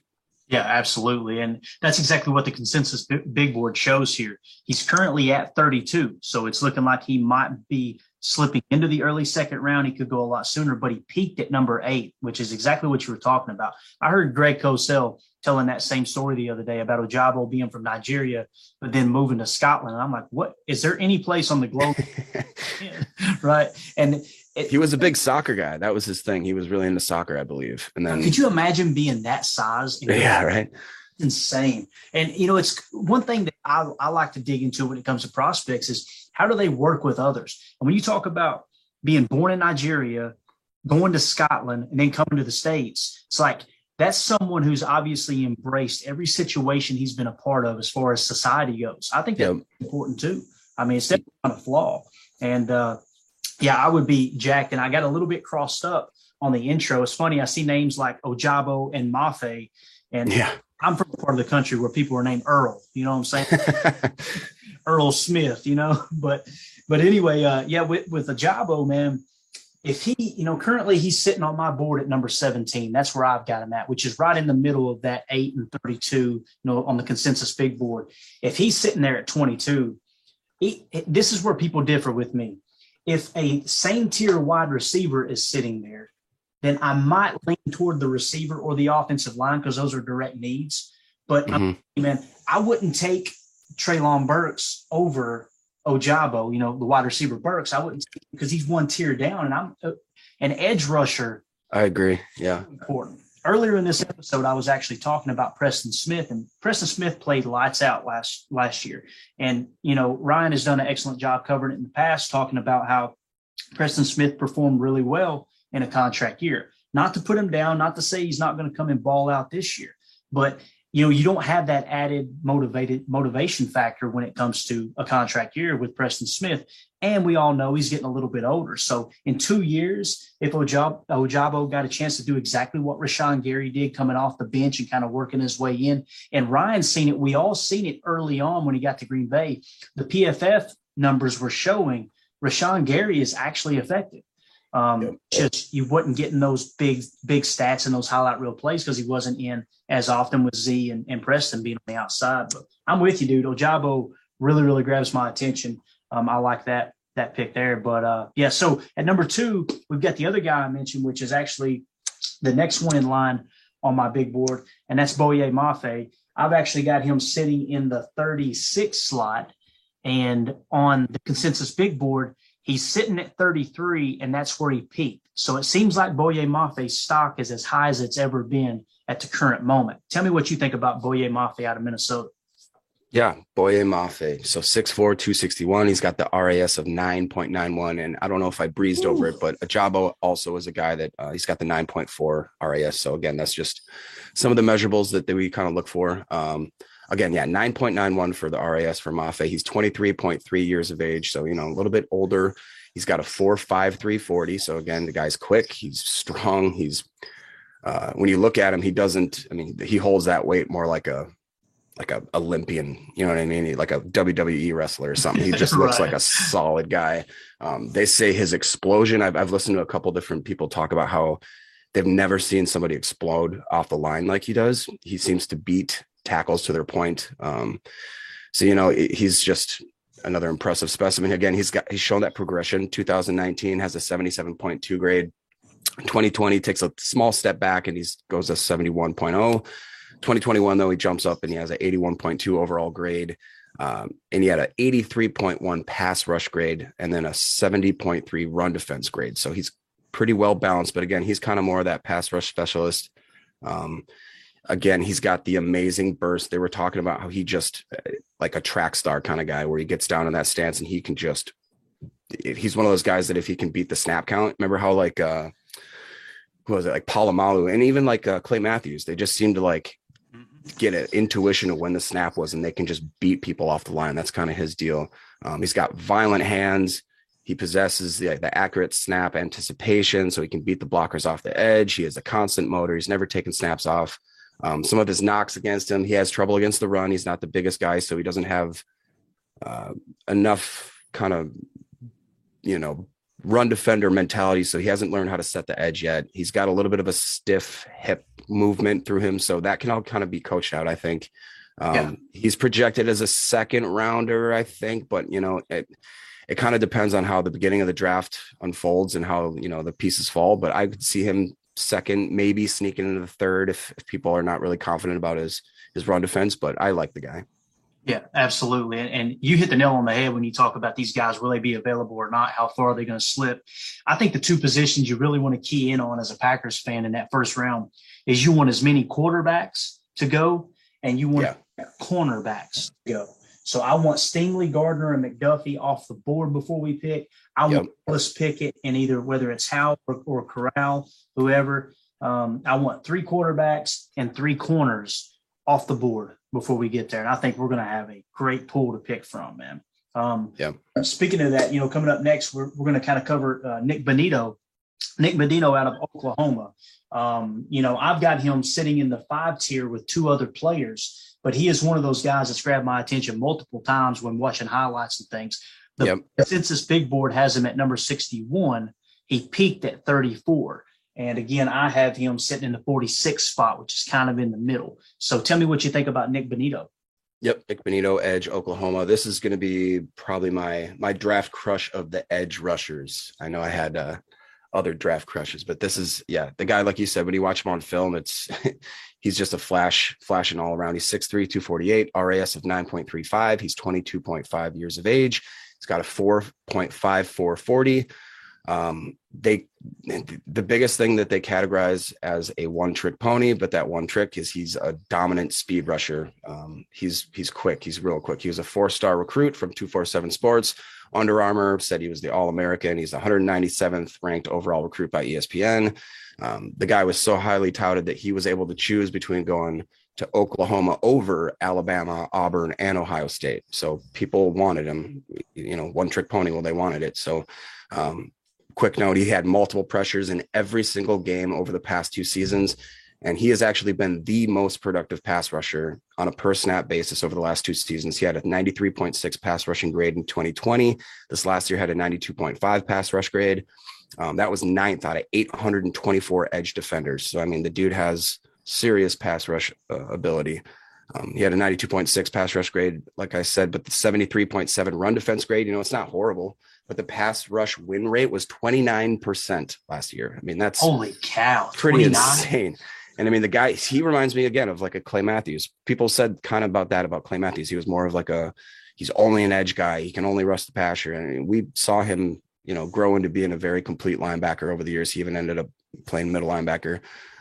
Yeah, absolutely, and that's exactly what the consensus big board shows here. He's currently at 32, so it's looking like he might be slipping into the early second round. He could go a lot sooner, but he peaked at number eight, which is exactly what you were talking about. I heard Greg Cosell telling that same story the other day about Ojabo being from Nigeria, but then moving to Scotland. And I'm like, what is there any place on the globe? <laughs> <laughs> right. And it, he was a big soccer guy. That was his thing. He was really into soccer, I believe. And then could you imagine being that size? Yeah, right. Insane. And you know, it's one thing that I, I like to dig into when it comes to prospects is how do they work with others? And when you talk about being born in Nigeria, going to Scotland, and then coming to the States, it's like that's someone who's obviously embraced every situation he's been a part of as far as society goes. I think that's yep. important too. I mean, it's definitely not a flaw. And uh, yeah, I would be jacked. And I got a little bit crossed up on the intro. It's funny. I see names like Ojabo and Mafe, and yeah. I'm from a part of the country where people are named Earl. You know what I'm saying? <laughs> Earl Smith, you know. <laughs> But but anyway, uh, yeah, with with Ojabo, man, if he, you know, currently he's sitting on my board at number 17. That's where I've got him at, which is right in the middle of that eight and 32, you know, on the consensus big board. If he's sitting there at 22, he, this is where people differ with me. If a same tier wide receiver is sitting there, then I might lean toward the receiver or the offensive line because those are direct needs. But mm-hmm. man, I wouldn't take Treylon Burks over Ojabo, you know, the wide receiver Burks. I wouldn't because he's one tier down, and I'm uh, an edge rusher. I agree. Yeah, important. Earlier in this episode, I was actually talking about Preston Smith, and Preston Smith played lights out last last year. And you know, Ryan has done an excellent job covering it in the past, talking about how Preston Smith performed really well in a contract year. Not to put him down, not to say he's not going to come and ball out this year, but you know, you don't have that added motivated motivation factor when it comes to a contract year with Preston Smith. And we all know he's getting a little bit older. So in two years, if Ojabo, Ojabo got a chance to do exactly what Rashan Gary did coming off the bench and kind of working his way in, and Ryan's seen it, we all seen it early on when he got to Green Bay. The PFF numbers were showing Rashan Gary is actually effective. Um, yep. Just you wasn't getting those big big stats and those highlight reel plays because he wasn't in as often with Z and, and Preston being on the outside. But I'm with you, dude. Ojabo really really grabs my attention. Um, I like that that pick there. But uh, yeah, so at number two, we've got the other guy I mentioned, which is actually the next one in line on my big board, and that's Boye Mafe. I've actually got him sitting in the 36 slot, and on the consensus big board, He's sitting at 33, and that's where he peaked. So it seems like Boye Mafe's stock is as high as it's ever been at the current moment. Tell me what you think about Boye Mafe out of Minnesota. Yeah, Boye Mafe. So 6'4, 261. He's got the RAS of 9.91. And I don't know if I breezed Ooh. over it, but Ojabo also is a guy that uh, he's got the 9.4 RAS. So again, that's just some of the measurables that, that we kind of look for. Um, again, yeah, 9.91 for the RAS for Mafe. He's 23.3 years of age. So, you know, a little bit older. He's got a 4.5340. So, again, the guy's quick. He's strong. He's, uh, when you look at him, he doesn't, I mean, he holds that weight more like a, like a Olympian, you know what I mean? Like a WWE wrestler or something. He <laughs> just looks like a solid guy. Um, they say his explosion. I've, I've listened to a couple different people talk about how they've never seen somebody explode off the line like he does. He seems to beat tackles to their point. Um, so you know he's just another impressive specimen. Again, he's got he's shown that progression. 2019 has a 77.2 grade. 2020 takes a small step back and he goes to 71.0. 2021 though he jumps up and he has an 81.2 overall grade. Um, and he had an 83.1 pass rush grade and then a 70.3 run defense grade. So he's pretty well balanced. But again, he's kind of more of that pass rush specialist. Um, again, he's got the amazing burst. They were talking about how he just uh, like a track star kind of guy where he gets down in that stance and he can just he's one of those guys that if he can beat the snap count, remember how like uh who was it like Polamalu and even like uh, Clay Matthews, they just seem to like get an intuition of when the snap was and they can just beat people off the line. That's kind of his deal. Um, he's got violent hands. He possesses the, the accurate snap anticipation, so he can beat the blockers off the edge. He has a constant motor. He's never taken snaps off. Um, some of his knocks against him, he has trouble against the run. He's not the biggest guy, so he doesn't have uh, enough kind of, you know, run defender mentality. So he hasn't learned how to set the edge yet. He's got a little bit of a stiff hip movement through him, so that can all kind of be coached out. I think. Um, yeah. He's projected as a second rounder, I think, but you know, it it kind of depends on how the beginning of the draft unfolds and how you know the pieces fall. But I could see him second, maybe sneaking into the third if, if people are not really confident about his his run defense. But I like the guy. Yeah, absolutely. And, you hit the nail on the head when you talk about these guys. Will they be available or not? How far are they going to slip? I think the two positions you really want to key in on as a Packers fan in that first round is you want as many quarterbacks to go and you want yeah. cornerbacks to go. So I want Stingley, Gardner, and McDuffie off the board before we pick. I yep. want Willis Pickett and either whether it's Howell or, or Corral, whoever. Um, I want three quarterbacks and three corners off the board before we get there. And I think we're going to have a great pool to pick from, man. Um, yeah. Speaking of that, you know, coming up next, we're, we're going to kind of cover uh, Nik Bonitto, Nik Bonitto out of Oklahoma. Um, you know, I've got him sitting in the five tier with two other players but he is one of those guys that's grabbed my attention multiple times when watching highlights and things. The yep. big board has him at number 61. He peaked at 34. And again, I have him sitting in the 46 spot, which is kind of in the middle. So tell me what you think about Nik Bonitto. Yep, Nik Bonitto, edge, Oklahoma. This is going to be probably my my draft crush of the edge rushers. I know I had uh, other draft crushes, but this is yeah the guy like you said when you watch him on film, it's <laughs> he's just a flash flashing all around. He's 6'3", 248, RAS of 9.35. He's 22.5 years of age. He's got a 4.5440. Um, they the biggest thing that they categorize as a one trick pony, but that one trick is he's a dominant speed rusher. Um, he's he's quick. He's real quick. He was a four star recruit from 247 Sports. Under Armour said he was the All American. He's 197th ranked overall recruit by ESPN. Um, the guy was so highly touted that he was able to choose between going to Oklahoma over Alabama, Auburn, and Ohio State. So people wanted him, you know, one trick pony. Well, they wanted it. So um, quick note he had multiple pressures in every single game over the past two seasons and he has actually been the most productive pass rusher on a per snap basis over the last two seasons. He had a 93.6 pass rushing grade in 2020. This last year had a 92.5 pass rush grade. Um, that was ninth out of 824 edge defenders. So, I mean, the dude has serious pass rush uh, ability. Um, he had a 92.6 pass rush grade, like I said, but the 73.7 run defense grade, you know, it's not horrible but the pass rush win rate was 29% last year. I mean, that's holy cow, pretty 29? insane. And I mean, the guy, he reminds me again of like a Clay Matthews. People said kind of about that about Clay Matthews. He was more of like a, he's only an edge guy. He can only rush the passer. And we saw him, you know, grow into being a very complete linebacker over the years. He even ended up playing middle linebacker.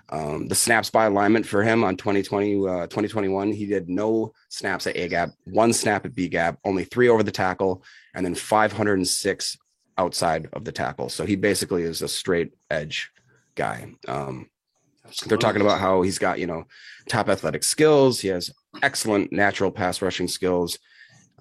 Um, the snaps by alignment for him on 2020, uh, 2021, he did no snaps at A gap, one snap at B gap, only three over the tackle, and then 506 outside of the tackle. So he basically is a straight edge guy. Um, they're talking about how he's got, you know, top athletic skills. He has excellent natural pass rushing skills,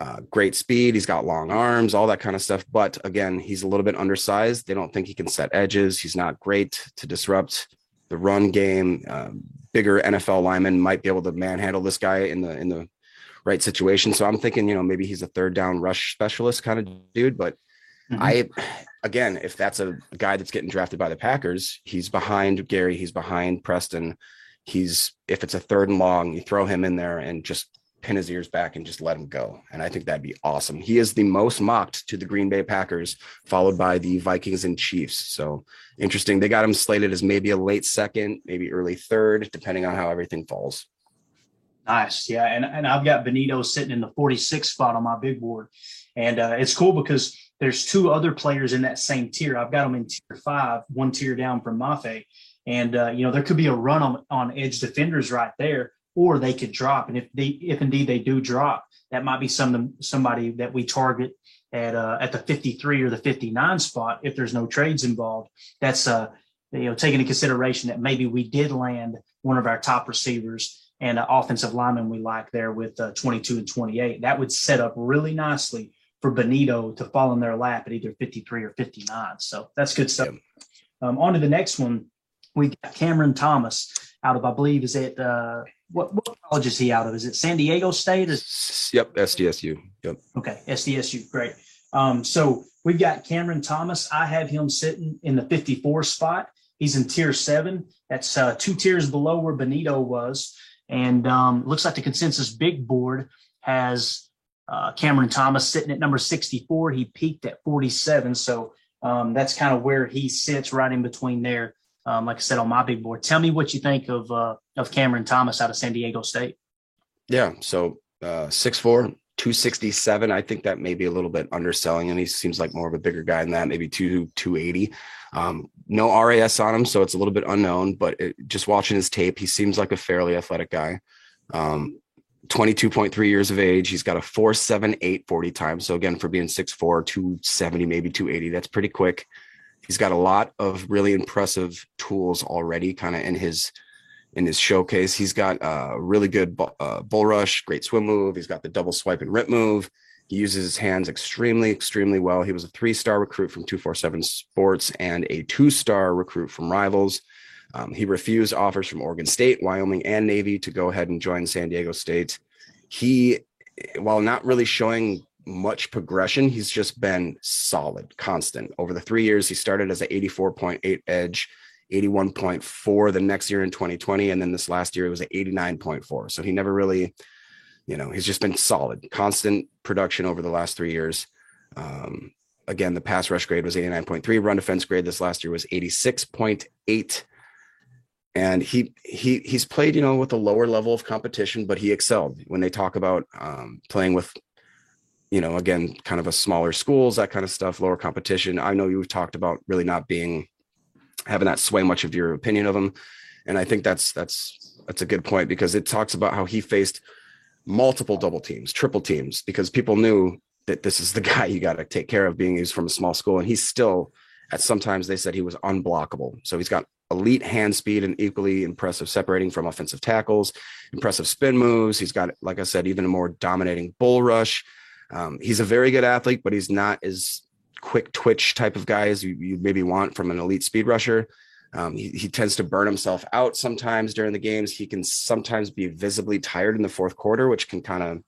uh, great speed. He's got long arms, all that kind of stuff. But again, he's a little bit undersized. They don't think he can set edges. He's not great to disrupt the run game. Uh, bigger NFL lineman might be able to manhandle this guy in the in the right situation. So I'm thinking, you know, maybe he's a third down rush specialist kind of dude. But mm-hmm. I, again, if that's a guy that's getting drafted by the Packers, he's behind Gary, he's behind Preston. He's if it's a third and long, you throw him in there and just pin his ears back and just let him go. And I think that'd be awesome. He is the most mocked to the Green Bay Packers, followed by the Vikings and Chiefs. So interesting. They got him slated as maybe a late second, maybe early third, depending on how everything falls. Nice. Yeah. And, and I've got Bonitto sitting in the 46th spot on my big board. And uh, it's cool because there's two other players in that same tier. I've got them in tier five, one tier down from Mafe. And, uh, you know, there could be a run on, on edge defenders right there or they could drop. And if they, if indeed they do drop, that might be some somebody that we target at uh, at the 53 or the 59 spot if there's no trades involved. That's uh, you know taking into consideration that maybe we did land one of our top receivers and an offensive lineman we like there with uh, 22 and 28. That would set up really nicely for Bonitto to fall in their lap at either 53 or 59. So that's good stuff. Um, on to the next one. We got Cameron Thomas out of, I believe, is it uh, what, what college is he out of? Is it San Diego State? Or? Yep, SDSU. Yep. Okay, SDSU. Great. Um, so we've got Cameron Thomas. I have him sitting in the 54 spot. He's in tier seven. That's uh, two tiers below where Bonitto was. And um, looks like the consensus big board has uh, Cameron Thomas sitting at number 64. He peaked at 47. So um, that's kind of where he sits right in between there um, like I said on my big board. Tell me what you think of uh, of Cameron Thomas out of San Diego State. Yeah, so uh, 6'4", 267. I think that may be a little bit underselling and He seems like more of a bigger guy than that, maybe two 280. Um, no RAS on him, so it's a little bit unknown. But it, just watching his tape, he seems like a fairly athletic guy. Um, 22.3 years of age. He's got a 478 40 time. So again, for being 6'4, 270, maybe 280, that's pretty quick. He's got a lot of really impressive tools already, kind of in his in his showcase. He's got a really good uh, bull rush, great swim move. He's got the double swipe and rip move. He uses his hands extremely, extremely well. He was a three star recruit from 247 Sports and a two star recruit from Rivals. Um, he refused offers from Oregon State, Wyoming, and Navy to go ahead and join San Diego State. He, while not really showing much progression. He's just been solid, constant. Over the three years, he started as an 84.8 edge, 81.4 the next year in 2020. And then this last year, it was an 89.4. So he never really you know, he's just been solid, constant production over the last three years. Um, again, the pass rush grade was 89.3, run defense grade this last year was 86.8. And he he he's played, you know, with a lower level of competition, but he excelled when they talk about um, playing with, you know, again, kind of a smaller schools, that kind of stuff, lower competition. I know you've talked about really not being having that sway much of your opinion of him, and I think that's that's that's a good point because it talks about how he faced multiple double teams, triple teams, because people knew that this is the <laughs> guy you got to take care of being he's from a small school. And he's still at sometimes they said he was unblockable. So he's got elite hand speed and equally impressive separating from offensive tackles impressive spin moves. He's got like i said even a more dominating bull rush. Um, he's a very good athlete but he's not as quick twitch type of guy as you, you maybe want from an elite speed rusher um, he, he tends to burn himself out sometimes during the games he can sometimes be visibly tired in the fourth quarter which can kind of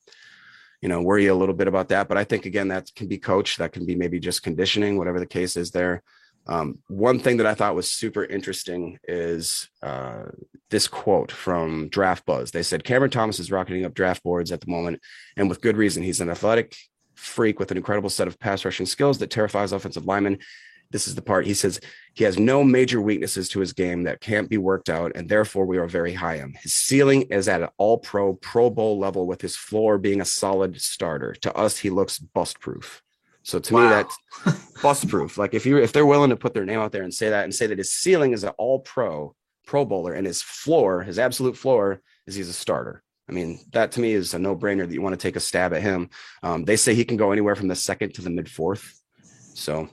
you know, worry a little bit about that. But I think again, that can be coached. That can be maybe just conditioning, whatever the case is there. Um, one thing that I thought was super interesting is uh, this quote from Draft Buzz. They said Cameron Thomas is rocketing up draft boards at the moment, and with good reason. He's an athletic freak with an incredible set of pass rushing skills that terrifies offensive linemen this is the part he says he has no major weaknesses to his game that can't be worked out, and therefore we are very high on. Him. His ceiling is at an all pro, Pro Bowl level, with his floor being a solid starter. To us, he looks bust proof. So to wow. me, that's <laughs> bust proof. Like if you if they're willing to put their name out there and say that and say that his ceiling is an all pro, Pro Bowler, and his floor, his absolute floor, is he's a starter. I mean, that to me is a no brainer that you want to take a stab at him. Um, they say he can go anywhere from the second to the mid fourth. So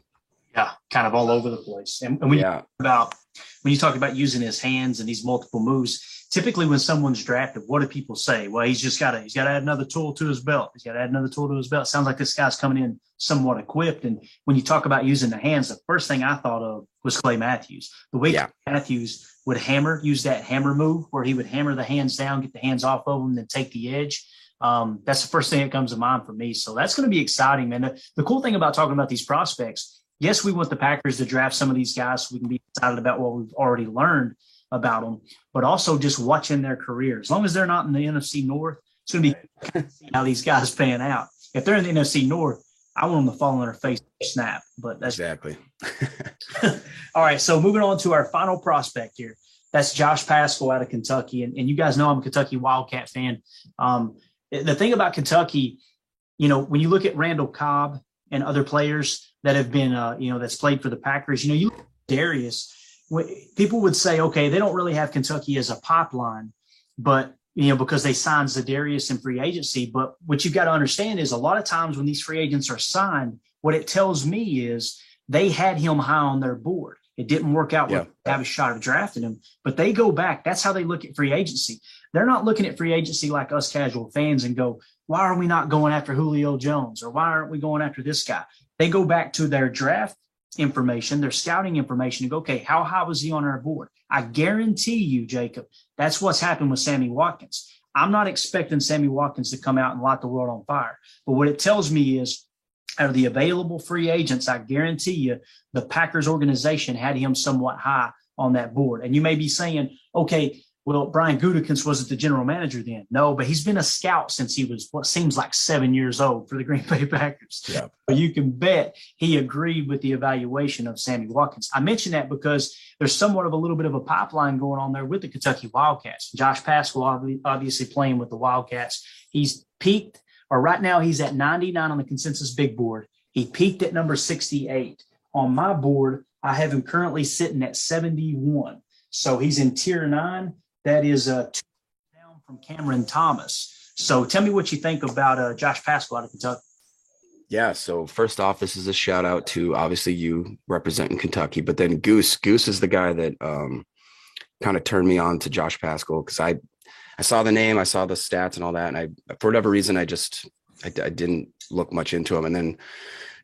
yeah, kind of all over the place. And, and when yeah. you about when you talk about using his hands and these multiple moves, typically when someone's drafted, what do people say? Well, he's just got to he's got to add another tool to his belt. He's got to add another tool to his belt. Sounds like this guy's coming in somewhat equipped. And when you talk about using the hands, the first thing I thought of was Clay Matthews. The way yeah. Matthews would hammer, use that hammer move where he would hammer the hands down, get the hands off of them, then take the edge. Um, that's the first thing that comes to mind for me. So that's going to be exciting, man. The, the cool thing about talking about these prospects yes, we want the Packers to draft some of these guys so we can be excited about what we've already learned about them, but also just watching their career. As long as they're not in the NFC North, it's going <laughs> to be how these guys pan out. If they're in the NFC North, I want them to fall on their face snap. But that's exactly. <laughs> All right. So moving on to our final prospect here. That's Josh Paschal out of Kentucky. And, and you guys know I'm a Kentucky Wildcat fan. Um, the thing about Kentucky, you know, when you look at Randall Cobb and other players, that have been, uh, you know, that's played for the Packers. You know, you Darius, people would say, okay, they don't really have Kentucky as a pipeline, but you know, because they signed Za'Darius in free agency. But what you've got to understand is a lot of times when these free agents are signed, what it tells me is they had him high on their board. It didn't work out yeah. have a shot of drafting him, but they go back. That's how they look at free agency. They're not looking at free agency like us casual fans and go, why are we not going after Julio Jones or why aren't we going after this guy? They go back to their draft information, their scouting information, and go, okay, how high was he on our board? I guarantee you, Jacob, that's what's happened with Sammy Watkins. I'm not expecting Sammy Watkins to come out and light the world on fire. But what it tells me is out of the available free agents, I guarantee you the Packers organization had him somewhat high on that board. And you may be saying, okay, well, Brian Gutekunst wasn't the general manager then. No, but he's been a scout since he was what seems like seven years old for the Green Bay <laughs> Packers. Yeah. But you can bet he agreed with the evaluation of Sammy Watkins. I mention that because there's somewhat of a little bit of a pipeline going on there with the Kentucky Wildcats. Josh Paschal obviously playing with the Wildcats. He's peaked, or right now he's at 99 on the consensus big board. He peaked at number 68. On my board, I have him currently sitting at 71. So he's in tier nine that is uh, down from Cameron Thomas. So tell me what you think about uh, Josh Paschal out of Kentucky. Yeah. So first off, this is a shout out to obviously you representing Kentucky, but then Goose. Goose is the guy that um, kind of turned me on to Josh Paschal because I I saw the name, I saw the stats and all that, and I for whatever reason I just I, I didn't look much into him, and then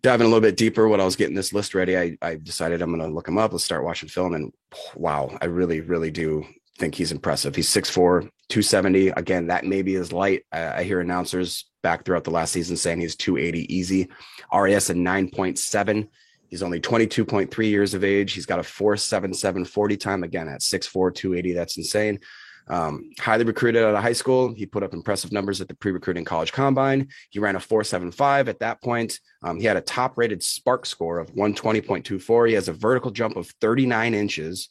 diving a little bit deeper when I was getting this list ready, I, I decided I'm going to look him up. Let's start watching film. And wow, I really, really do think he's impressive. He's 6'4, 270. Again, that maybe is light. I, I hear announcers back throughout the last season saying he's 280 easy. RAS a 9.7. He's only 22.3 years of age. He's got a 477 40 time. Again, at 6'4, 280. That's insane. Um, highly recruited out of high school. He put up impressive numbers at the pre recruiting college combine. He ran a 4.75 at that point. Um, he had a top rated spark score of 120.24. He has a vertical jump of 39 inches.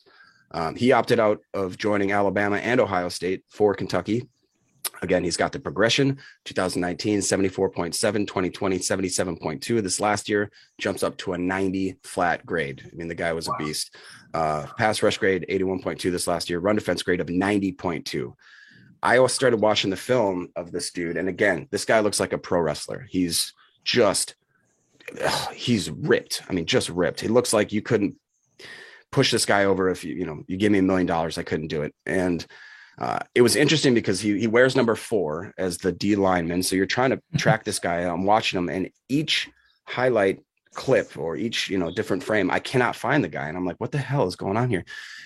Um, he opted out of joining Alabama and Ohio State for Kentucky. Again, he's got the progression 2019, 74.7, 2020, 77.2. This last year jumps up to a 90 flat grade. I mean, the guy was wow. a beast. Uh, pass rush grade 81.2 this last year, run defense grade of 90.2. I started watching the film of this dude. And again, this guy looks like a pro wrestler. He's just, ugh, he's ripped. I mean, just ripped. He looks like you couldn't push this guy over if you, you know, you give me a million dollars, I couldn't do it. And uh, it was interesting because he he wears number four as the D lineman. So you're trying to mm-hmm. track this guy. I'm watching him, and each highlight clip or each you know different frame, I cannot find the guy, and I'm like, what the hell is going on here?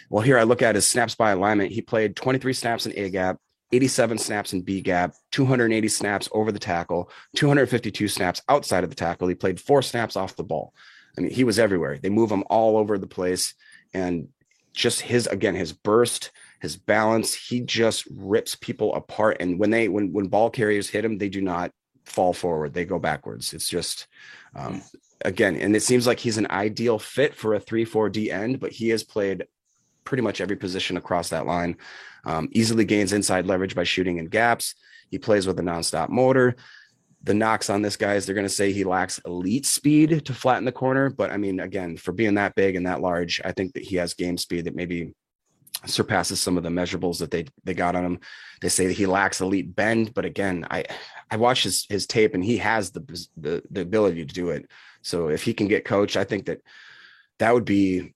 Well, here I look at his snaps by alignment. He played 23 snaps in A gap, 87 snaps in B gap, 280 snaps over the tackle, 252 snaps outside of the tackle. He played four snaps off the ball. I mean, he was everywhere. They move him all over the place, and just his again his burst his balance. He just rips people apart. And when they when when ball carriers hit him, they do not fall forward; they go backwards. It's just um, again, and it seems like he's an ideal fit for a three four D end, but he has played pretty much every position across that line. Um, easily gains inside leverage by shooting in gaps. He plays with a nonstop motor. The knocks on this guy is they're going to say he lacks elite speed to flatten the corner. But I mean, again, for being that big and that large, I think that he has game speed that maybe surpasses some of the measurables that they they got on him. They say that he lacks elite bend, but again, I I watched his his tape and he has the the the ability to do it. So if he can get coached, I think that that would be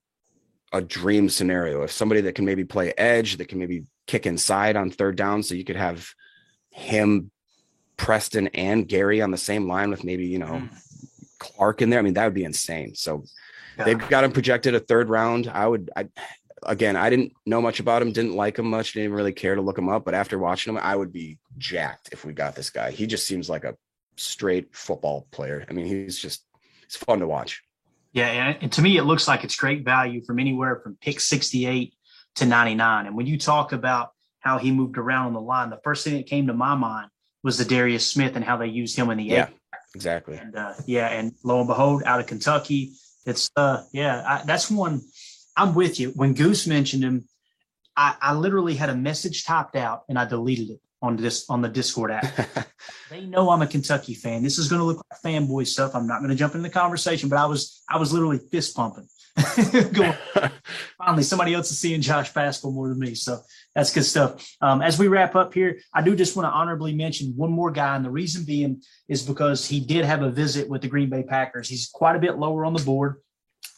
a dream scenario. If somebody that can maybe play edge, that can maybe kick inside on third down, so you could have him, Preston, and Gary on the same line with maybe you know mm. Clark in there. I mean, that would be insane. So. Yeah. They've got him projected a third round. I would, I, again, I didn't know much about him, didn't like him much, didn't really care to look him up. But after watching him, I would be jacked if we got this guy. He just seems like a straight football player. I mean, he's just it's fun to watch. Yeah, and to me, it looks like it's great value from anywhere from pick 68 to 99. And when you talk about how he moved around on the line, the first thing that came to my mind was Za'Darius Smith and how they used him in the yeah, exactly. And uh, yeah, and lo and behold, out of Kentucky, it's uh yeah, I, that's one I'm with you. When Goose mentioned him, I, I literally had a message typed out and I deleted it on this on the Discord app. <laughs> they know I'm a Kentucky fan. This is going to look like fanboy stuff. I'm not going to jump into the conversation, but I was I was literally fist pumping. <laughs> <laughs> Finally, somebody else is seeing Josh Paschal more than me, so that's good stuff. Um, as we wrap up here, I do just want to honorably mention one more guy, and the reason being is because he did have a visit with the Green Bay Packers. He's quite a bit lower on the board.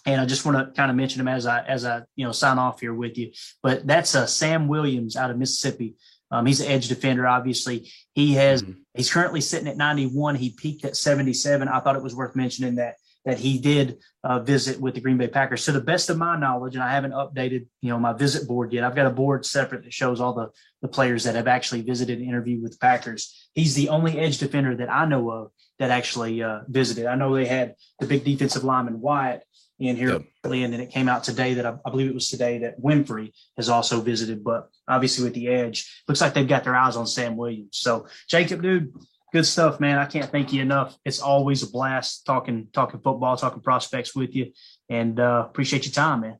And I just want to kind of mention him as I as I you know sign off here with you. But that's uh, Sam Williams out of Mississippi. Um, he's an edge defender. Obviously, he has. Mm-hmm. He's currently sitting at 91. He peaked at 77. I thought it was worth mentioning that that he did uh, visit with the Green Bay Packers. To the best of my knowledge, and I haven't updated, you know, my visit board yet. I've got a board separate that shows all the the players that have actually visited and interviewed with the Packers. He's the only edge defender that I know of that actually uh, visited. I know they had the big defensive lineman Wyatt in here. Yep. And then it came out today that I, I, believe it was today that Winfrey has also visited. But obviously, with the edge, looks like they've got their eyes on Sam Williams. So, Jacob, dude, good stuff, man. I can't thank you enough. It's always a blast talking talking football, talking prospects with you, and uh, appreciate your time, man.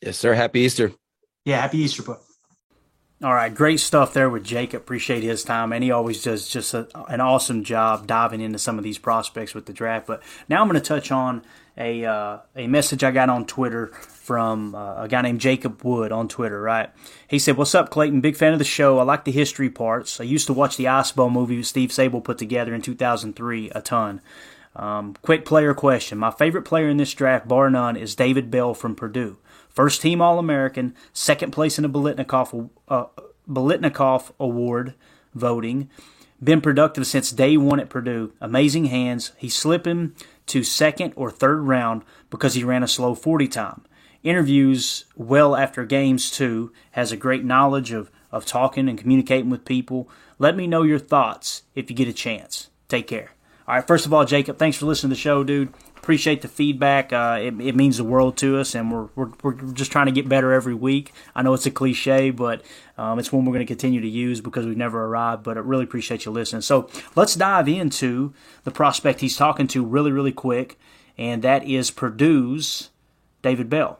Yes, sir. Happy Easter. Yeah, happy Easter, bud. All right, great stuff there with Jacob. Appreciate his time, and he always does just a, an awesome job diving into some of these prospects with the draft. But now I'm going to touch on a uh, a message I got on Twitter from uh, a guy named Jacob Wood on Twitter. Right, he said, "What's up, Clayton? Big fan of the show. I like the history parts. I used to watch the Ice Bowl movie Steve Sabol put together in 2003 a ton." Um, quick player question. My favorite player in this draft, bar none, is David Bell from Purdue. First team All American, second place in the Biletnikoff, uh, Biletnikoff Award voting. Been productive since day one at Purdue. Amazing hands. He's slipping to second or third round because he ran a slow 40 time. Interviews well after games too. Has a great knowledge of, of talking and communicating with people. Let me know your thoughts if you get a chance. Take care. All right, first of all, Jacob, thanks for listening to the show, dude appreciate the feedback. Uh, it, it, means the world to us, and we're, we're, we're just trying to get better every week. I know it's a cliche, but um, it's one we're going to continue to use because we've never arrived. But I really appreciate you listening. So let's dive into the prospect he's talking to really, really quick, and that is Purdue's David Bell.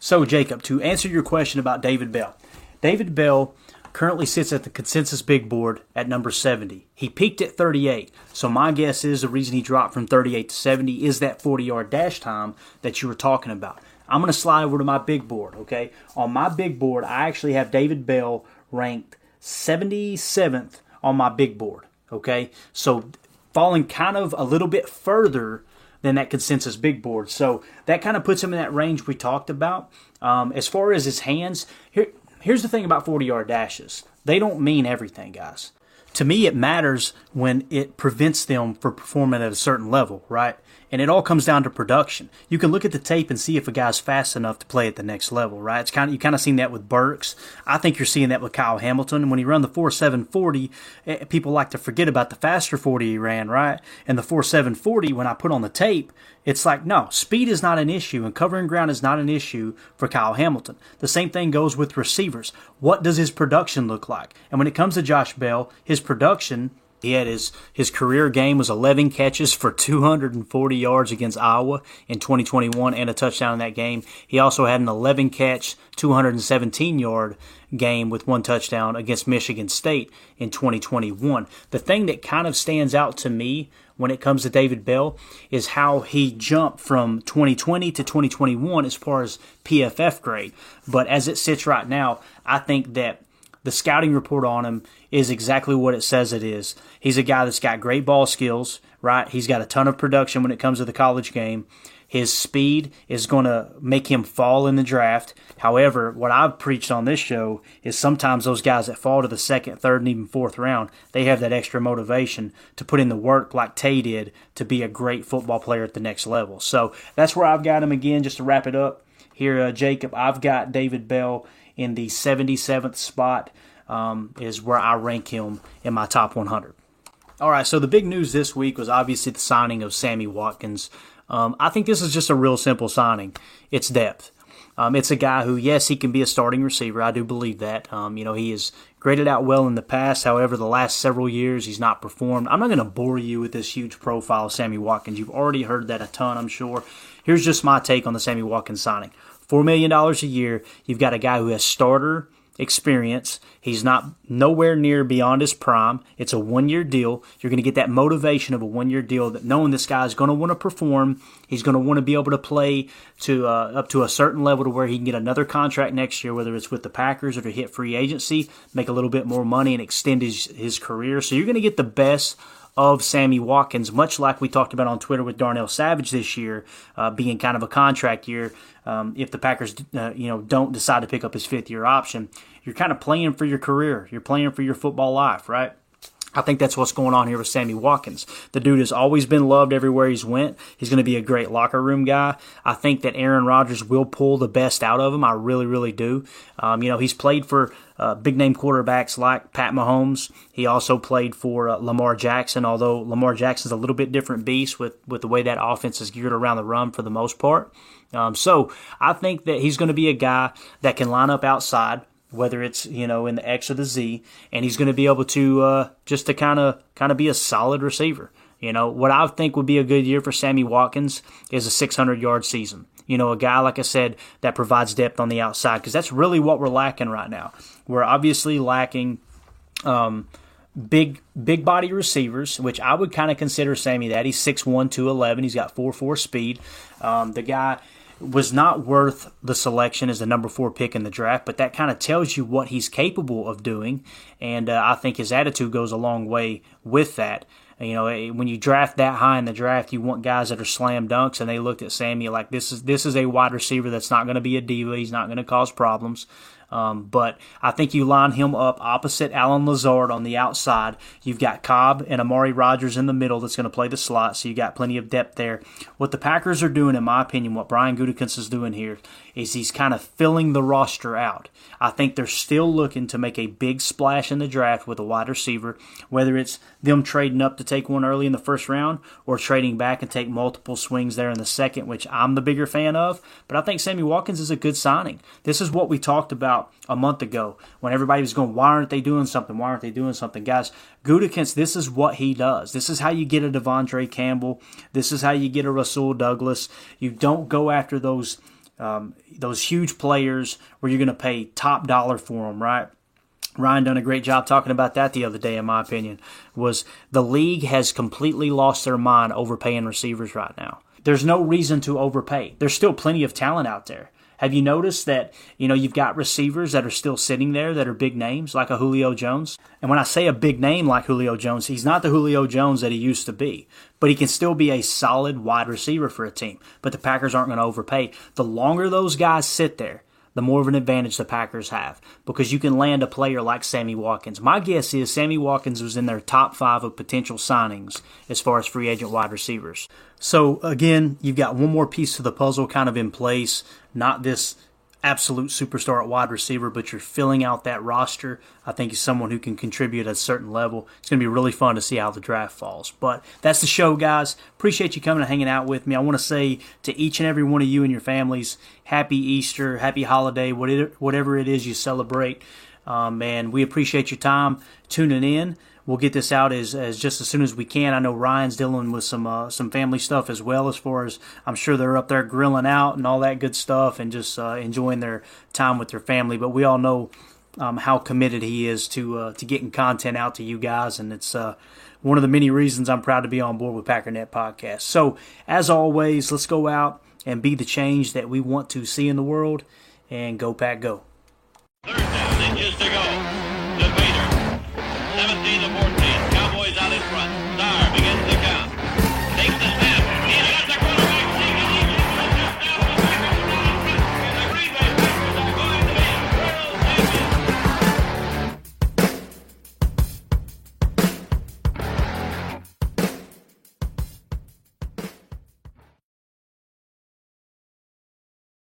So, Jacob, to answer your question about David Bell, David Bell currently sits at the consensus big board at number 70. He peaked at 38, so my guess is the reason he dropped from 38 to 70 is that 40 yard dash time that you were talking about. I'm going to slide over to my big board, okay? On my big board, I actually have David Bell ranked 77th on my big board, okay? So falling kind of a little bit further than that consensus big board. So that kind of puts him in that range we talked about. Um, as far as his hands, here, Here's the thing about 40 yard dashes they don't mean everything, guys. To me, it matters when it prevents them from performing at a certain level, right? And it all comes down to production. You can look at the tape and see if a guy's fast enough to play at the next level, right? It's kind of you kind of seen that with Burks. I think you're seeing that with Kyle Hamilton. When he run the 4740, eh, people like to forget about the faster 40 he ran, right? And the 4740 when I put on the tape, it's like, no, speed is not an issue and covering ground is not an issue for Kyle Hamilton. The same thing goes with receivers. What does his production look like? And when it comes to Josh Bell, his production he had his, his career game was 11 catches for 240 yards against Iowa in 2021 and a touchdown in that game. He also had an 11 catch, 217 yard game with one touchdown against Michigan State in 2021. The thing that kind of stands out to me when it comes to David Bell is how he jumped from 2020 to 2021 as far as PFF grade. But as it sits right now, I think that the scouting report on him is exactly what it says it is. He's a guy that's got great ball skills, right? He's got a ton of production when it comes to the college game. His speed is going to make him fall in the draft. However, what I've preached on this show is sometimes those guys that fall to the second, third, and even fourth round, they have that extra motivation to put in the work like Tay did to be a great football player at the next level. So that's where I've got him again. Just to wrap it up here, uh, Jacob, I've got David Bell in the 77th spot um, is where I rank him in my top 100. All right, so the big news this week was obviously the signing of Sammy Watkins. Um, I think this is just a real simple signing. It's depth. Um, it's a guy who, yes, he can be a starting receiver. I do believe that. Um, you know, he has graded out well in the past. However, the last several years, he's not performed. I'm not going to bore you with this huge profile of Sammy Watkins. You've already heard that a ton, I'm sure. Here's just my take on the Sammy Watkins signing. $4 million a year. You've got a guy who has starter experience. He's not nowhere near beyond his prime. It's a one year deal. You're going to get that motivation of a one year deal that knowing this guy is going to want to perform. He's going to want to be able to play to uh, up to a certain level to where he can get another contract next year, whether it's with the Packers or to hit free agency, make a little bit more money and extend his, his career. So you're going to get the best of Sammy Watkins, much like we talked about on Twitter with Darnell Savage this year, uh, being kind of a contract year. Um, if the Packers, uh, you know, don't decide to pick up his fifth year option, you're kind of playing for your career. You're playing for your football life, right? I think that's what's going on here with Sammy Watkins. The dude has always been loved everywhere he's went. He's going to be a great locker room guy. I think that Aaron Rodgers will pull the best out of him. I really, really do. Um, you know, he's played for uh, big name quarterbacks like Pat Mahomes. He also played for uh, Lamar Jackson, although Lamar Jackson's a little bit different beast with, with the way that offense is geared around the run for the most part. Um, so I think that he's going to be a guy that can line up outside whether it's you know in the X or the Z, and he's going to be able to uh, just to kind of kind of be a solid receiver. You know what I think would be a good year for Sammy Watkins is a 600 yard season. You know, a guy like I said that provides depth on the outside because that's really what we're lacking right now. We're obviously lacking. Um, big big body receivers, which I would kind of consider Sammy that. He's 6'1", 211. He's got 4'4 speed. Um, the guy was not worth the selection as the number four pick in the draft, but that kind of tells you what he's capable of doing, and uh, I think his attitude goes a long way with that. You know, eh, when you draft that high in the draft, you want guys that are slam dunks, and they looked at Sammy like this is this is a wide receiver that's not going to be a diva. He's not going to cause problems. Um, but I think you line him up opposite Allen Lazard on the outside. You've got Cobb and Amari Rogers in the middle that's going to play the slot, so you got plenty of depth there. What the Packers are doing, in my opinion, what Brian Gutekunst is doing here is he's kind of filling the roster out. I think they're still looking to make a big splash in the draft with a wide receiver, whether it's them trading up to take one early in the first round or trading back and take multiple swings there in the second, which I'm the bigger fan of. But I think Sammy Watkins is a good signing. This is what we talked about a month ago when everybody was going, why aren't they doing something? Why aren't they doing something? Guys, Gutekunst, this is what he does. This is how you get a De'Vondre Campbell. This is how you get a Rasul Douglas. You don't go after those um, those huge players where you're going to pay top dollar for them, right? Ryan done a great job talking about that the other day, in my opinion. Was the league has completely lost their mind overpaying receivers right now. There's no reason to overpay. There's still plenty of talent out there. Have you noticed that, you know, you've got receivers that are still sitting there that are big names, like a Julio Jones? And when I say a big name like Julio Jones, he's not the Julio Jones that he used to be, but he can still be a solid wide receiver for a team. But the Packers aren't going to overpay. The longer those guys sit there, the more of an advantage the Packers have because you can land a player like Sammy Watkins. My guess is Sammy Watkins was in their top five of potential signings as far as free agent wide receivers. So, again, you've got one more piece to the puzzle kind of in place, not this absolute superstar at wide receiver, but you're filling out that roster. I think he's someone who can contribute at a certain level. It's going to be really fun to see how the draft falls. But that's the show, guys. Appreciate you coming and hanging out with me. I want to say to each and every one of you and your families, happy Easter, happy holiday, whatever it is you celebrate. Um, and we appreciate your time tuning in we'll get this out as, as just as soon as we can. I know Ryan's dealing with some uh, some family stuff as well, as far as I'm sure they're up there grilling out and all that good stuff, and just uh, enjoying their time with their family. But we all know um, how committed he is to uh, to getting content out to you guys, and it's uh, one of the many reasons I'm proud to be on board with Packernet Podcast. So as always, let's go out and be the change that we want to see in the world, and go Pack Go. Third down, to go.